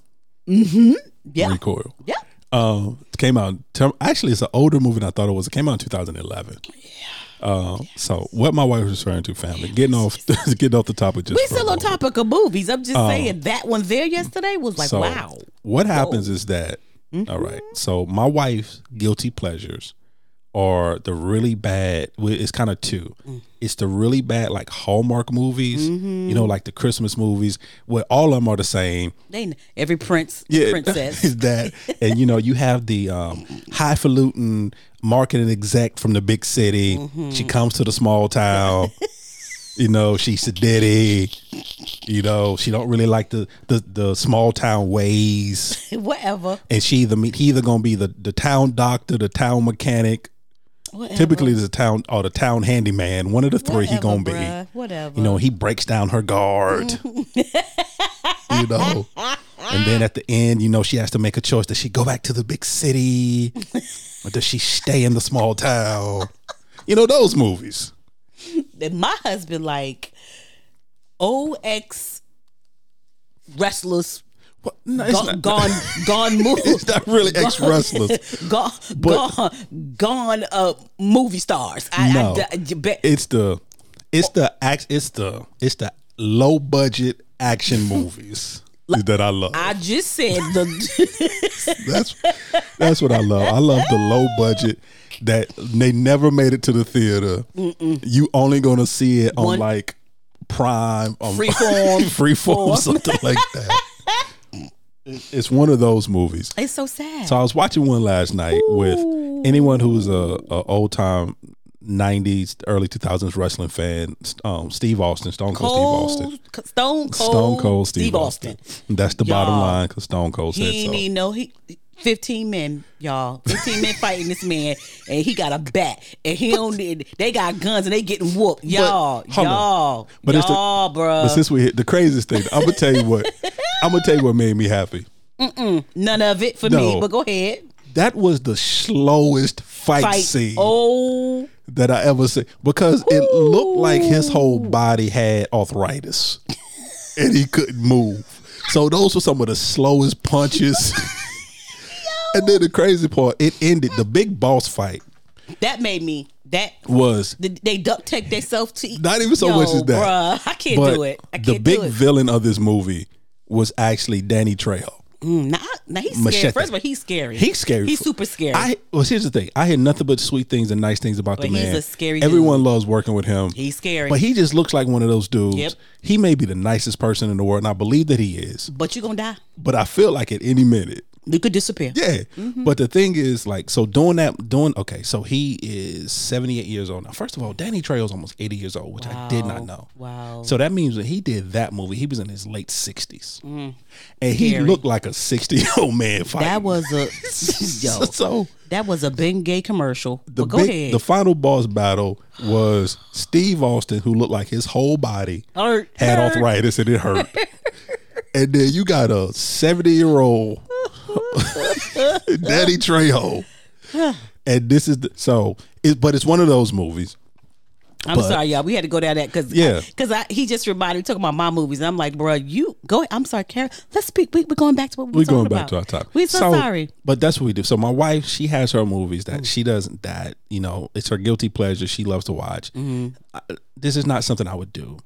Yeah. Recoil. Yeah. Um, it came out. Actually, it's an older movie than I thought it was. It came out in 2011. Yeah. Uh, so what my wife was referring to, family, getting off, getting off the topic. Just We still on topic of movies. I'm just saying that one there yesterday was like, So wow. what happens is that, Mm-hmm. all right. So my wife's guilty pleasures are the really bad. It's kind of two. Mm. It's the really bad like Hallmark movies. Mm-hmm. You know, like the Christmas movies, where all of them are the same. They every prince, yeah, princess. is that, and you know, you have the um, highfalutin marketing exec from the big city. Mm-hmm. She comes to the small town. you know, she's a ditty. You know, she don't really like the the, the small town ways, whatever. and she either he either gonna be the the town doctor, the town mechanic. Whatever. Typically, the town or the town handyman. One of the three he gonna bruh, be. Whatever. You know, he breaks down her guard. you know. And then at the end, you know, she has to make a choice. Does she go back to the big city? Or does she stay in the small town? You know, those movies. And my husband like OX wrestlers No, it's gone not, gone gone move. it's not really ex wrestlers. gone gone gone uh movie stars. I, No. I, I, It's the it's the act it's the it's the low budget action movies that I love. I just said the That's that's what I love. I love the low budget that they never made it to the theater. You only gonna see it on One- like Prime, on Freeform. Freeform, Form. something like that. It's one of those movies. it's so sad. So I was watching one last night with anyone who's a, a old time '90s, early 2000s wrestling fan. Um, Steve Austin, Stone Cold Steve Austin. Stone Cold, Stone Cold Steve, Austin. That's the bottom Y'all, line because Stone Cold said He so. know he. 15 men, y'all. 15 men fighting this man, and he got a bat, and he don't need. They got guns, and they getting whooped, y'all, on. y'all, But it's the- y'all, bruh. But since we hit the craziest thing, I'm gonna tell you what. I'm gonna tell you what made me happy. None of it for me, but go ahead. That was the slowest fight, Fight. scene Oh, that I ever seen because it looked like his whole body had arthritis and he couldn't move. So those were some of the slowest punches. and then the crazy part, it ended. The big boss fight that made me that was the, they duct tape themselves to Not even so much as that. Bruh, I can't but do it. I the can't big do it. villain of this movie was actually Danny Trejo. Mm, nah, nah, he's Machete. scary. First of all, he's scary. He's scary. He's super scary. I well, here's the thing. I hear nothing but sweet things and nice things about But the he's man. a scary Everyone dude. loves working with him. he's scary. But he just looks like one of those dudes. Yep. He may be the nicest person in the world, and I believe that he is. but you're gonna die. But I feel like at any minute, You could disappear. yeah. Mm-hmm. But the thing is, like, so doing that, doing okay. So he is 78 years old now. First of all, Danny Trejo's almost 80 years old, which I did not know. Wow. So that means that he did that movie. He was in his late 60s, and he looked like a 60 year old man fighting. that was a yo. so That was a big gay commercial. the but go big, ahead. the final boss battle was Steve Austin, who looked like his whole body Hurt. had Hurt. arthritis and it hurt. and then you got a 70 year old Danny Trejo. and this is the, so it, but it's one of those movies. I'm But- sorry, y'all. We had to go down that because Yeah. because I, he just reminded me talking about my movies. And I'm like, bro, you go. I'm sorry, Karen. Let's speak. We, we're going back to what we We're were going back to our about. topic. We're so, sorry. But that's what we do. So my wife, she has her movies Mm. that she doesn't that you know it's her guilty pleasure. She loves to watch. Mm-hmm. I, this is not something I would do.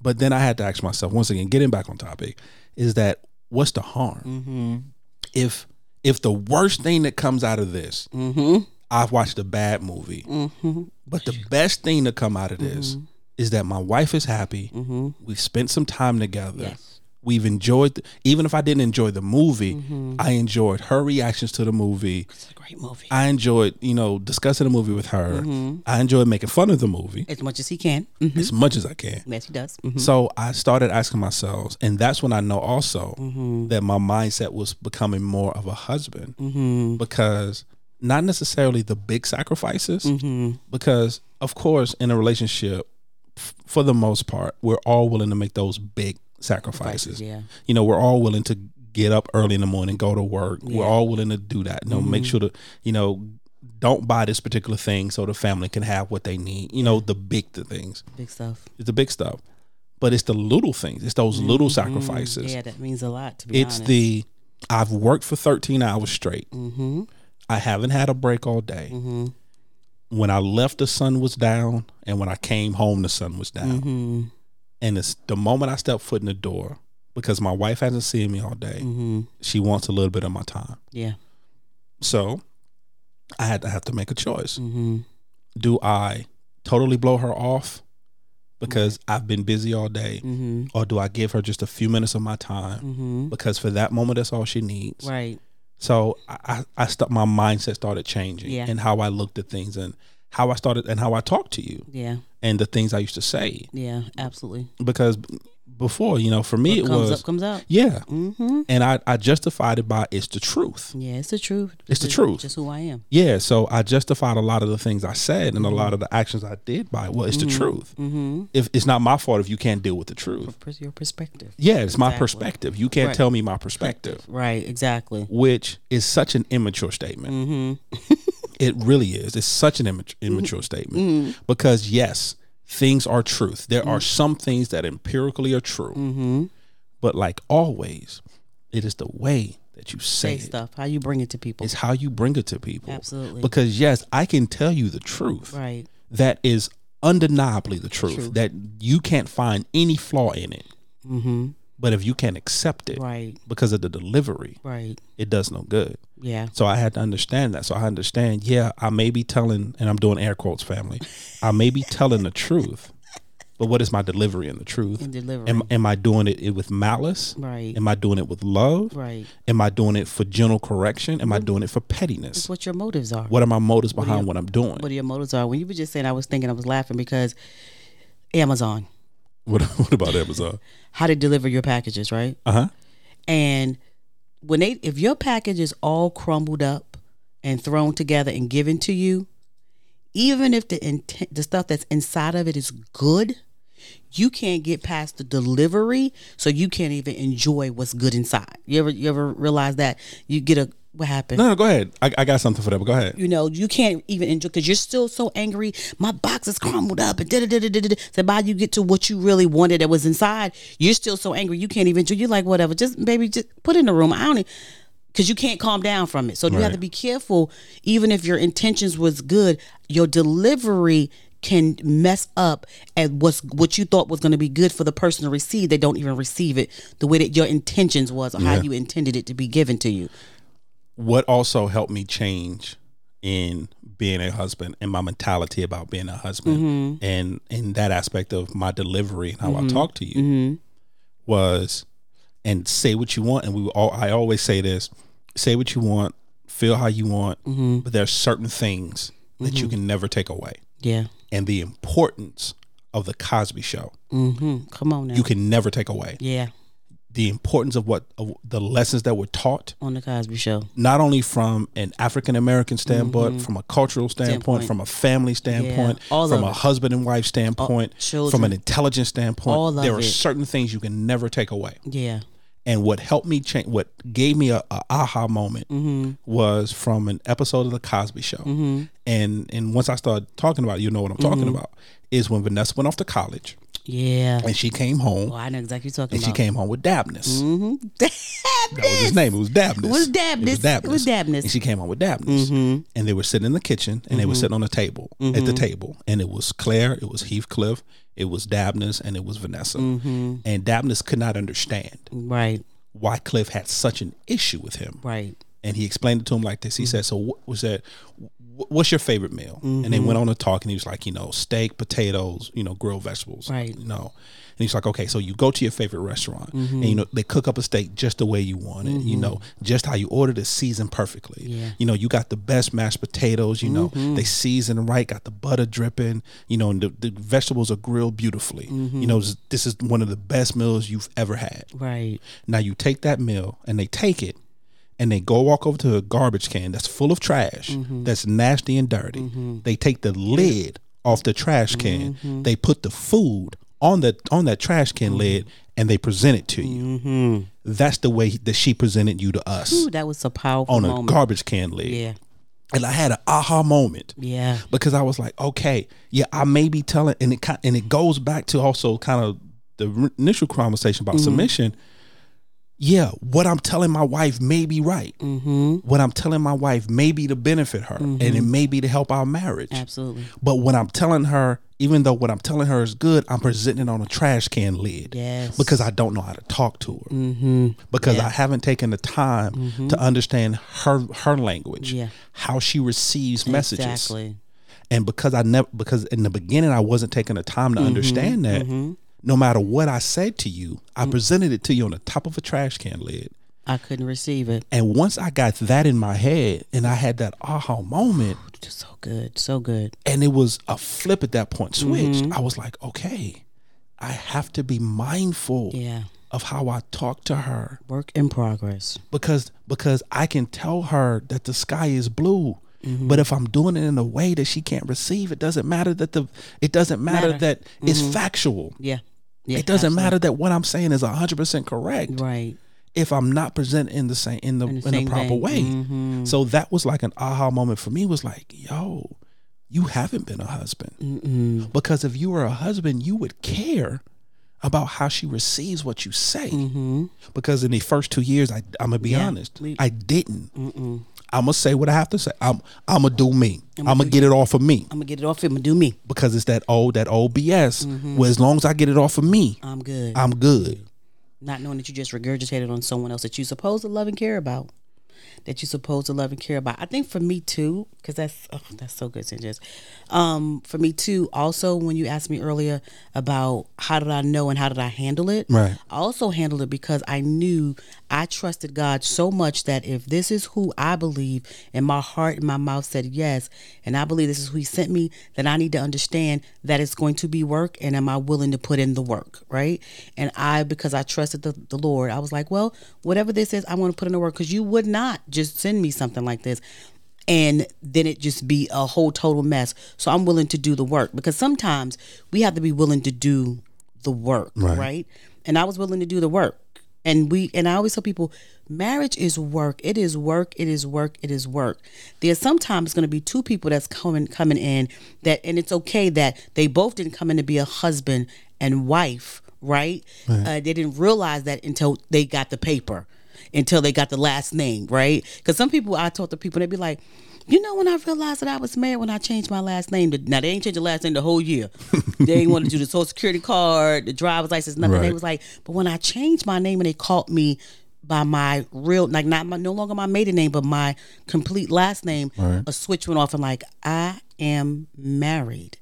But then I had to ask myself once again, getting back on topic, is that what's the harm Mm-hmm. if if the worst thing that comes out of this, Mm-hmm. I've watched a bad movie, but the best thing to come out of this is that my wife is happy. We've spent some time together. Yes. We've enjoyed, even if I didn't enjoy the movie, mm-hmm. I enjoyed her reactions to the movie. It's a great movie. I enjoyed, you know, discussing the movie with her. Mm-hmm. I enjoyed making fun of the movie as much as he can. Mhm. as much as I can. Yes, he does. Mhm. So I started asking myself, and that's when I know also mm-hmm. that my mindset was becoming more of a husband because not necessarily the big sacrifices, because of course in a relationship, f- for the most part, we're all willing to make those big sacrifices. Yeah. You know, we're all willing to get up early in the morning, go to work. We're all willing to do that. You know, make mm-hmm. sure to, you know, don't buy this particular thing so the family can have what they need. You know, the big the things. Big stuff. It's the big stuff. But it's the little things. It's those little mm-hmm. sacrifices. Yeah, that means a lot. To be it's honest. the I've worked for 13 hours straight. Mm-hmm. I haven't had a break all day. Mm-hmm. When I left, the sun was down, and when I came home, the sun was down. And it's the moment I step foot in the door, because my wife hasn't seen me all day, Mm-hmm. she wants a little bit of my time. Yeah. So I had to have to make a choice. Mm-hmm. Do I totally blow her off because I've been busy all day, Mm-hmm. or do I give her just a few minutes of my time? Mm-hmm. Because for that moment, that's all she needs. Right. So I, I, I st- my mindset started changing, Yeah. and how I looked at things, and how I started, and how I talked to you, Yeah. And the things I used to say. Yeah. Absolutely. Because before, you know, for me, What it comes was up comes out. yeah, Mm-hmm. and I, I justified it by it's the truth. Yeah, it's the truth. It's the Just- truth. Just who I am. Yeah, so I justified a lot of the things I said and a lot of the actions I did by well, it's the truth. Mm-hmm. If it's not my fault if you can't deal with the truth. Your perspective. Yeah, it's my perspective. You can't Right. tell me my perspective, Right. Exactly. which is such an immature statement. Mm-hmm. It really is. It's such an immature, immature statement because yes, things are truth. There are some things that empirically are true, Mm-hmm. but like always, it is the way that you say Say it. stuff. How you bring it to people. It's how you bring it to people. Absolutely. Because yes, I can tell you the truth. right. that is undeniably the truth, Truth. that you can't find any flaw in it. Mm-hmm. But if you can't accept it Right. because of the delivery, Right. it does no good. Yeah. So I had to understand that. So I understand, yeah, I may be telling, and I'm doing air quotes, family, I may be telling the truth, but what is my delivery in the truth? And delivery. Am, am I doing it with malice? right. Am I doing it with love? right. Am I doing it for gentle correction? Am I doing it for pettiness? It's what your motives are. What are my motives behind your- what I'm doing? What are your motives are. When you were just saying, I was thinking, I was laughing because Amazon, What, what about Amazon? how they deliver your packages, right? Uh huh. And when they, if your package is all crumbled up and thrown together and given to you, even if the intent, the stuff that's inside of it is good, you can't get past the delivery, so you can't even enjoy what's good inside. You ever, you ever realize that you get a What happened? No, no, go ahead. I, I got something for that, but go ahead. You know, you can't even enjoy because you're still so angry. My box is crumbled up and da da da da da. So by you get to what you really wanted that was inside, you're still so angry you can't even enjoy. You're like, whatever, just baby, just put it in the room. I don't because you can't calm down from it. So you have to be careful. Even if your intentions was good, your delivery can mess up at what's what you thought was going to be good for the person to receive. They don't even receive it the way that your intentions was or how you intended it to be given to you. What also helped me change in being a husband and my mentality about being a husband Mm-hmm. and in that aspect of my delivery and how I talk to you was and say what you want and we all I always say this say what you want feel how you want Mm-hmm. but there's certain things that you can never take away Yeah. and the importance of the Cosby show Mm-hmm. Come on now. you can never take away yeah. The importance of what of the lessons that were taught On the Cosby Show. not only from an African American standpoint, from a cultural standpoint, Standpoint. from a family standpoint, all from a it. husband and wife standpoint, children. from an intelligence standpoint, All there are it. certain things you can never take away. Yeah. And what helped me change, what gave me a, a aha moment, Mm-hmm. was from an episode of the Cosby Show. And and once I started talking about, it, you know what I'm talking Mm-hmm. about, is when Vanessa went off to college Yeah. and she came home Oh, I know exactly what you're talking and she came home with Dabnis. Mm-hmm. That was his name. It was Dabnis. It was Dabnis. It was Dabnis. And she came home with Dabnis. Mm-hmm. And they were sitting in the kitchen and they were mm-hmm. sitting on the table, at the mm-hmm. table. And it was Claire, it was Heathcliff, it was Dabnis, and it was Vanessa. And Dabnis could not understand Right. why Cliff had such an issue with him. Right. And he explained it to him like this. He said, "So what was that? Wh- What's your favorite meal?" And Mm-hmm. they went on to talk, and he was like, "You know, steak, potatoes, you know, grilled vegetables, Right. You know." And he's like, "Okay, so you go to your favorite restaurant, Mm-hmm. and you know they cook up a steak just the way you want it. You know, just how you ordered it, seasoned perfectly. Yeah. You know, you got the best mashed potatoes. You know, Mm-hmm. they season right, got the butter dripping. You know, and the, the vegetables are grilled beautifully. Mm-hmm. You know, this is one of the best meals you've ever had." Right. Now you take that meal and they take it and they go walk over to a garbage can that's full of trash, Mm-hmm. that's nasty and dirty. They take the lid off the trash can. Mm-hmm. They put the food on the on that trash can Mm-hmm. lid and they present it to you. That's the way that she presented you to us Ooh, that was a powerful on a moment. garbage can lid. yeah. And I had an aha moment Yeah. because I was like, okay, yeah, I may be telling, and it and it goes back to also kind of the initial conversation about Mm-hmm. submission. Yeah, what I'm telling my wife may be right. Mm-hmm. What I'm telling my wife may be to benefit her, and it may be to help our marriage. Absolutely. But when I'm telling her, even though what I'm telling her is good, I'm presenting it on a trash can lid. Yes. Because I don't know how to talk to her. Mm-hmm. Because Yeah. I haven't taken the time to understand her her language, Yeah. how she receives messages Exactly. and because I never because in the beginning I wasn't taking the time to Mm-hmm. understand that no matter what I said to you, I presented it to you on the top of a trash can lid. I couldn't receive it. And once I got that in my head and I had that aha moment so good. So good. and it was a flip at that point switched, Mm-hmm. I was like, okay, I have to be mindful Yeah. of how I talk to her Work in progress. because because I can tell her that the sky is blue. Mm-hmm. But if I'm doing it in a way that she can't receive, it doesn't matter that the it doesn't matter, Matter. that it's factual. Yeah. Yeah. it doesn't absolutely. matter that what I'm saying is 100% correct Right. if I'm not presenting in the same in the in, the the, proper vein. way. Mhm. So that was like an aha moment for me was like, yo, you haven't been a husband. Mm-mm. Because if you were a husband, you would care about how she receives what you say. Mm-hmm. Because in the first 2 years I I'm going to be Yeah. honest, I didn't. Mm-mm. I'm gonna say what I have to say. I'm I'm gonna do me. I'm gonna get it off of me I'm gonna get it off of him and do me. because it's that old that old BS. Mm-hmm. Where as long as I get it off of me, I'm good. I'm good. Not knowing that you just regurgitated on someone else that you're supposed to love and care about. That you're supposed to love and care about. I think for me too, because that's oh, that's so good, Sinjus. Um, for me too. Also, when you asked me earlier about how did I know and how did I handle it, Right. I also handled it because I knew I trusted God so much that if this is who I believe and my heart and my mouth said yes, and I believe this is who He sent me, then I need to understand that it's going to be work and am I willing to put in the work, right? And I, because I trusted the, the Lord, I was like, well, whatever this is, I want to put in the work because you would not just send me something like this and then it just be a whole total mess. So I'm willing to do the work because sometimes we have to be willing to do the work, Right. right? And I was willing to do the work. And we and I always tell people, marriage is work. It is work. It is work. It is work. There's sometimes going to be two people that's coming coming in that, and it's okay that they both didn't come in to be a husband and wife, right? Uh, they didn't realize that until they got the paper, until they got the last name, right? Because some people I talk to people, they'd be like. You know when I realized that I was married when I changed my last name. But now they ain't changed the last name the whole year. they ain't want to do the social security card, the driver's license, nothing. They was like, but when I changed my name and they called me by my real, like not my no longer my maiden name, but my complete last name, a switch went off and like I am married,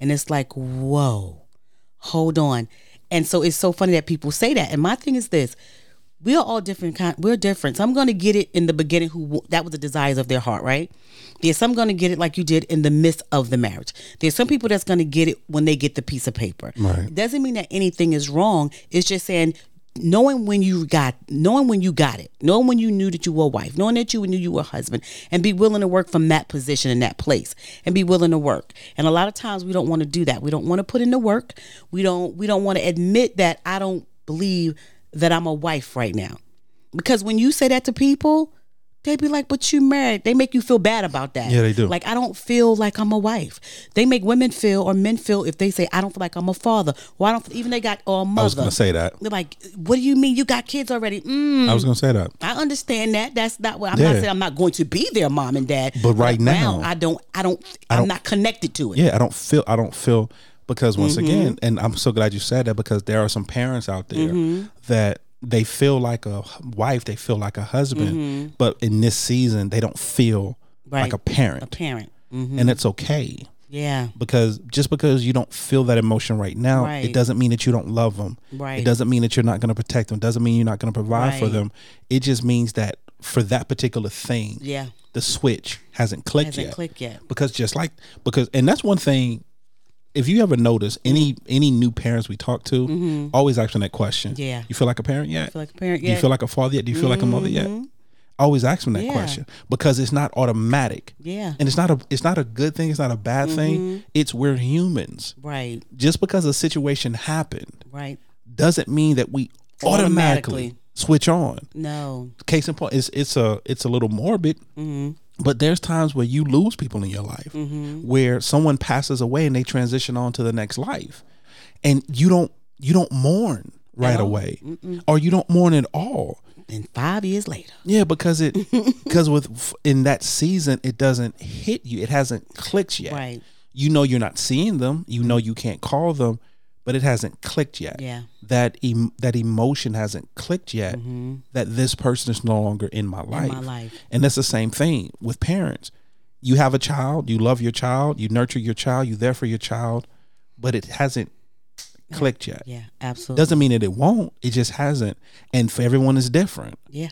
and it's like whoa, hold on, and so it's so funny that people say that. And my thing is this: we are all different kind we're different. Some going to get it in the beginning who that was the desires of their heart right? There's some going to get it like you did in the midst of the marriage. There's some people that's going to get it when they get the piece of paper. Right. doesn't mean that anything is wrong. It's just saying knowing when you got knowing when you got it knowing when you knew that you were a wife knowing that you knew you were a husband and be willing to work from that position in that place and be willing to work. And a lot of times we don't want to do that. We don't want to put in the work. We don't we don't want to admit that i don't believe that i'm a wife right now because when you say that to people they be like but you married they make you feel bad about that Yeah, they do. like i don't feel like i'm a wife they make women feel or men feel if they say i don't feel like i'm a father or i don't even they got or a mother I was going to say that. they're like, "What do you mean you got kids already?" Mm, I was going to say that. I understand that. That's not what I'm Yeah. not saying. I'm not going to be their mom and dad. But right now- I don't. I don't. I'm not connected to it. Yeah, I don't feel. I don't feel because once Mm-hmm. again, and I'm so glad you said that because there are some parents out there Mm-hmm. that they feel like a wife, they feel like a husband, but in this season they don't feel Mm-hmm. Right. like a parent, A parent. hmm and it's okay Yeah. because just because you don't feel that emotion right now, Right. it doesn't mean that you don't love them. Right. It doesn't mean that you're not going to protect them. Doesn't mean you're not going to provide for them. It just means that for that particular thing, Yeah. the switch hasn't clicked Hasn't yet. clicked yet. Because just like because and that's one thing. If you ever notice any any new parents we talk to, always asking that question. Mm-hmm. Yeah. You feel like a parent yet? feel like a parent yet? Do you feel like a father yet? Do you feel like a mother yet? Always ask them that Yeah. question because it's not automatic. Yeah. And it's not a it's not a good thing. It's not a bad thing. It's we're humans. Right. Just because a situation happened Right. doesn't mean that we automatically, Automatically. switch on. No. Case in point, it's it's a it's a little morbid, Mm-hmm. But there's times where you lose people in your life, Mm-hmm. where someone passes away and they transition on to the next life, and you don't you don't mourn right away, or you don't mourn at all. And five years later. Yeah, because it because with in that season it doesn't hit you. It hasn't clicked yet. Right. You know you're not seeing them. You know you can't call them, but it hasn't clicked yet. Yeah. That em- that emotion hasn't clicked yet. Mm-hmm. That this person is no longer in my life. In my life. And that's the same thing with parents. You have a child. You love your child. You nurture your child. You're there for your child, but it hasn't clicked yet. Yeah. Absolutely. Doesn't mean that it won't. It just hasn't. And for everyone, is different yeah.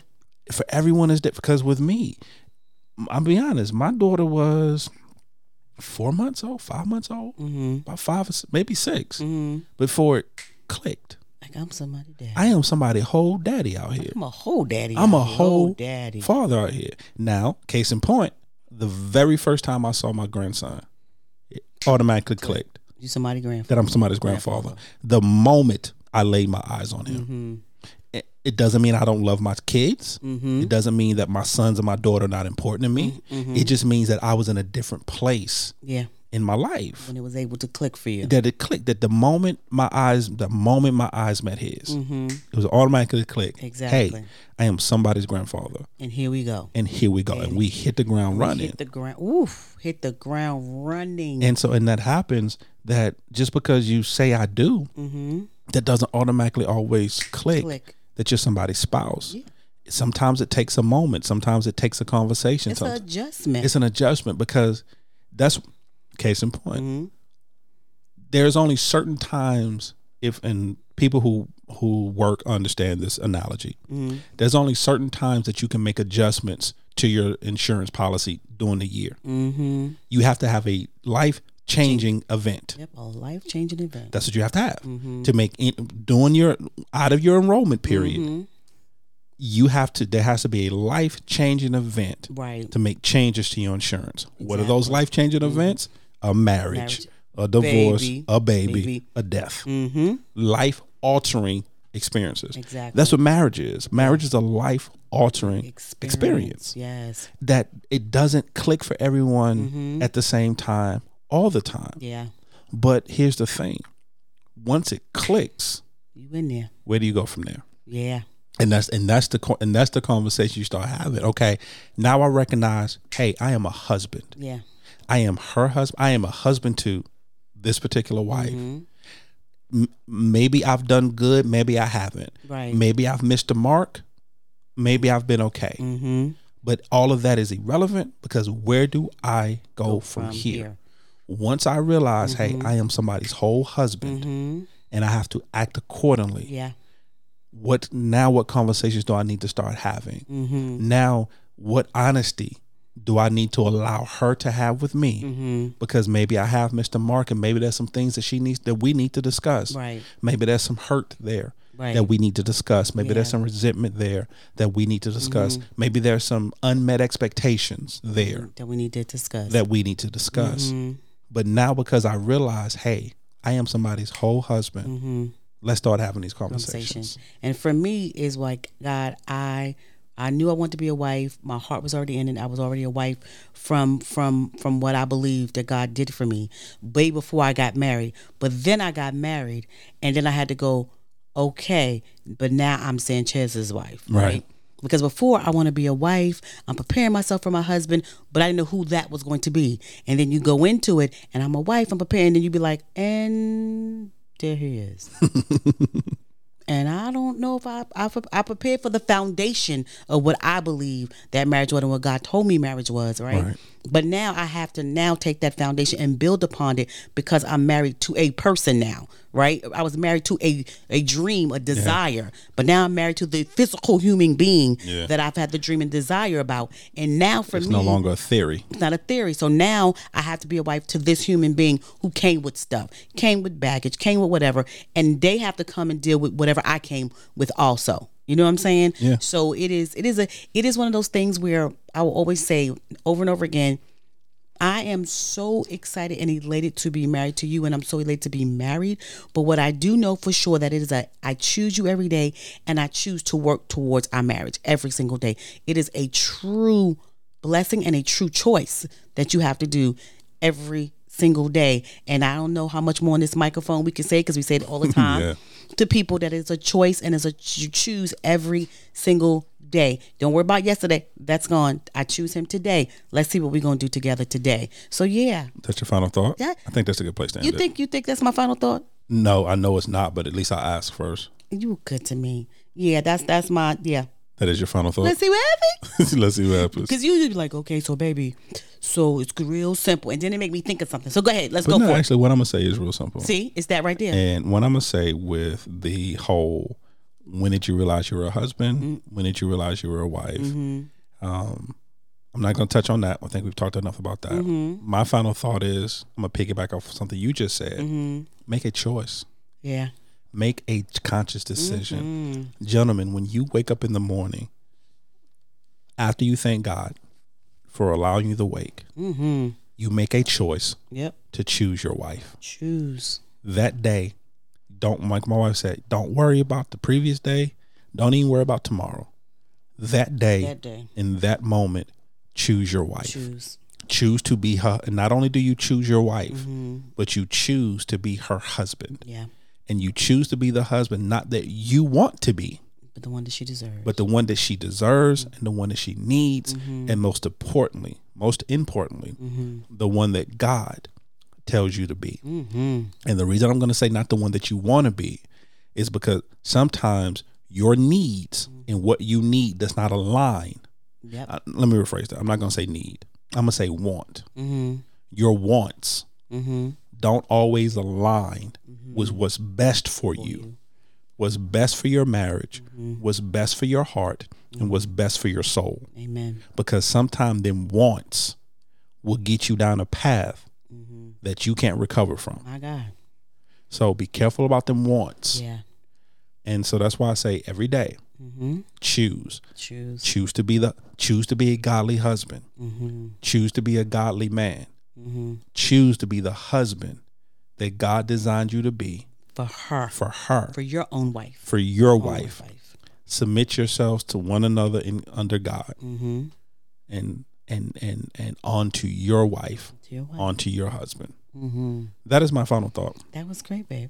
for everyone is different. Because with me, I'll be honest, my daughter was four months old, five months old, Mm-hmm. about five, or maybe 6 Mm-hmm. before it clicked. Like I'm somebody daddy. I am somebody whole daddy out here. I'm a whole daddy. I'm a out whole daddy. father out here. Now, case in point, the very first time I saw my grandson, it automatically clicked You somebody grandfather. that I'm somebody's grandfather. The moment I laid my eyes on him. Mm-hmm. It- doesn't mean I don't love my kids. It doesn't mean that my sons and my daughter are not important to me. Mm-hmm. It just means that I was in a different place Yeah. in my life. When it was able to click for you. That it clicked. That the moment my eyes, the moment my eyes met his, it was automatically click. Mm-hmm. Exactly. Hey, I am somebody's grandfather, And here we go. and here we go, and we hit the ground running. Hit the ground. Oof. Hit the ground running. And so, and that happens that just because you say I do, that doesn't automatically always click, Mm-hmm. Click. That you're somebody's spouse. Sometimes it takes a moment. Sometimes it takes a conversation. it's an adjustment. it's an adjustment because that's case in point. Mm-hmm. There's only certain times if and people who who work understand this analogy. Mm-hmm. There's only certain times that you can make adjustments to your insurance policy during the year. mm-hmm. You have to have a life changing event. Yep. A life changing event. That's what you have to have Mm-hmm. to make in, during your out of your enrollment period. Mm-hmm. You have to. There has to be a life changing event Right. to make changes to your insurance. What are those life changing events? A marriage, Marriage. a divorce, Baby. a baby, Baby. a death. Mm-hmm. Life altering experiences. Exactly. That's what marriage is. Marriage is a life altering experience. experience. Yes. that it doesn't click for everyone at the same time all the time. Yeah. But here's the thing. Once it clicks, You in there. where do you go from there? Yeah. And that's and that's the and that's the conversation you start having. Okay, now I recognize, hey, I am a husband. Yeah. I am her husband. I am a husband to this particular wife. M- maybe I've done good. Maybe I haven't. Right. Maybe I've missed the mark. Maybe I've been okay. Mm-hmm. But all of that is irrelevant because where do I go, from, from here? here. Once I realize, hey, I am somebody's whole husband Mm-hmm. and I have to act accordingly. Yeah. What now? What conversations do I need to start having? Mm-hmm. Now, what honesty do I need to allow her to have with me? Mm-hmm. Because maybe I have Mr. Mark, and maybe there's some things that she needs that we need to discuss. Right. Maybe there's some hurt there Right. that we need to discuss. Maybe there's some resentment there that we need to discuss. Mm-hmm. Maybe there's some unmet expectations there That we need to discuss. that we need to discuss. Mhm. But now, because I realize, hey, I am somebody's whole husband. Mm-hmm. Let's start having these conversation. conversations. And for me, is like God, I I knew I wanted to be a wife. My heart was already in it. I was already a wife from from from what I believed that God did for me way before I got married. But then I got married, and then I had to go. Okay, but now I'm Sanchez's wife, Right. right? Because before I want to be a wife, I'm preparing myself for my husband, but I didn't know who that was going to be. And then you go into it, and I'm a wife, I'm preparing, and you be like, and there he is. And I don't know if I, I I prepared for the foundation of what I believe that marriage was and what God told me marriage was, right? Right. But now I have to now take that foundation and build upon it because I'm married to a person now, right? I was married to a a dream, a desire, but now I'm married to the physical human being Yeah. that I've had the dream and desire about. And now for It's me, no longer a theory. it's not a theory. So now I have to be a wife to this human being who came with stuff, came with baggage, came with whatever, and they have to come and deal with whatever I came with also. You know what I'm saying? Yeah. So it is it is a it is one of those things where I will always say over and over again, I am so excited and elated to be married to you, and I'm so elated to be married. But what I do know for sure that it is a I choose you every day, and I choose to work towards our marriage every single day. It is a true blessing and a true choice that you have to do every single day. And I don't know how much more on this microphone we can say because we say it all the time Yeah. To people that it's a choice and it's a you choose every single day. Don't worry about yesterday. That's gone. I choose him today. Let's see what we're gonna do together today. So yeah. That's your final thought? Yeah. I think that's a good place to end You it. think you think that's my final thought? No, I know it's not, but at least I asked first. You were good to me. Yeah, that's that's my yeah. That is your final thought. Let's see what happens. Let's see what happens. Because you would be like, okay, so baby, so it's real simple, and then it make me think of something. So go ahead, let's But go no, for actually, what I'm gonna say is real simple. See, it's that right there. And what I'm gonna say with the whole, when did you realize you were a husband? Mm-hmm. When did you realize you were a wife? Um, I'm not gonna touch on that. I think we've talked enough about that. Mm-hmm. My final thought is I'm gonna piggyback off something you just said. Mm-hmm. Make a choice. yeah. Make a conscious decision, Mm-hmm. gentlemen. When you wake up in the morning, after you thank God for allowing you to wake, Mm-hmm. you make a choice Yep. to choose your wife. Choose. that day, don't like my wife said, don't worry about the previous day. Don't even worry about tomorrow. That day, That day. in that moment, choose your wife. Choose. Choose to be her. And not only do you choose your wife, Mm-hmm. but you choose to be her husband. Yeah. And you choose to be the husband, not that you want to be, But the one that she deserves. but the one that she deserves and the one that she needs. Mm-hmm. And most importantly, most importantly, the one that God tells you to be. mm-hmm. And the reason I'm going to say not the one that you want to be is because sometimes your needs and what you need does not align. Yep. Uh, let me rephrase that. I'm not going to say need. I'm going to say want. Mm-hmm. Your wants Mm-hmm. Don't always align with what's best for you, what's best for your marriage, what's best for your heart, and what's best for your soul. Amen. Because sometimes them wants will get you down a path Mm-hmm. that you can't recover from. My God. So be careful about them wants. Yeah. And so that's why I say every day, Mm-hmm. choose. Choose. Choose to be the choose to be a godly husband. Mm-hmm. Choose to be a godly man. Mm-hmm. Choose to be the husband that God designed you to be for her, for her, for your own wife, for your Own wife. Submit yourselves to one another in under God, Mm-hmm. and and and and onto your wife, To your wife. onto your husband. Mm-hmm. That is my final thought. That was great, babe.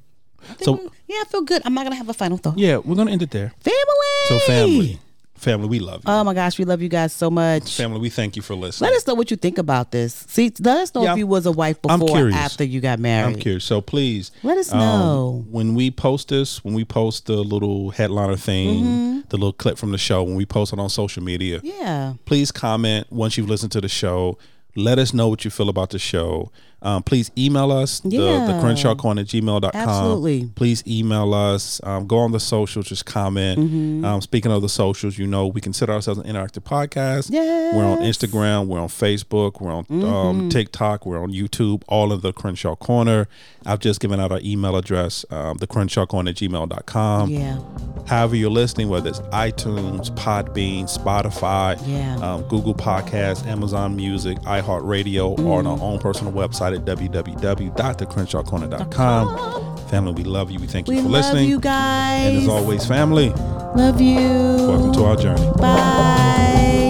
So- yeah, I feel good. I'm not gonna have a final thought. Yeah, we're gonna end it there. Family. So family, family, we love you. Oh my gosh, we love you guys so much. family, we thank you for listening. Let us know what you think about this. See, let us know Yeah, if you was a wife before or after you got married. I'm curious. So please Let us um, know. when we post this, when we post the little headliner thing, Mm-hmm. the little clip from the show, when we post it on social media, Yeah. please comment once you've listened to the show. Let us know what you feel about the show. Um, please email us, the, the Crenshaw Corner at gmail.com. Absolutely. Please email us. Um, go on the socials, just comment. Mm-hmm. Um, speaking of the socials, you know, we consider ourselves an interactive podcast. We're on Instagram, we're on Facebook, we're on Mm-hmm. um, TikTok, we're on YouTube, all of the Crenshaw Corner. I've just given out our email address, um, the Crenshaw Corner at gmail.com. Yeah. However, you're listening, whether it's iTunes, Podbean, Spotify, Yeah. um, Google Podcasts, Amazon Music, iHeartRadio, or on our own personal website at www.thecrenshawcorner.com. Family, we love you. We thank you We for love listening. you guys. and as always, family, love you. welcome to our journey. Bye.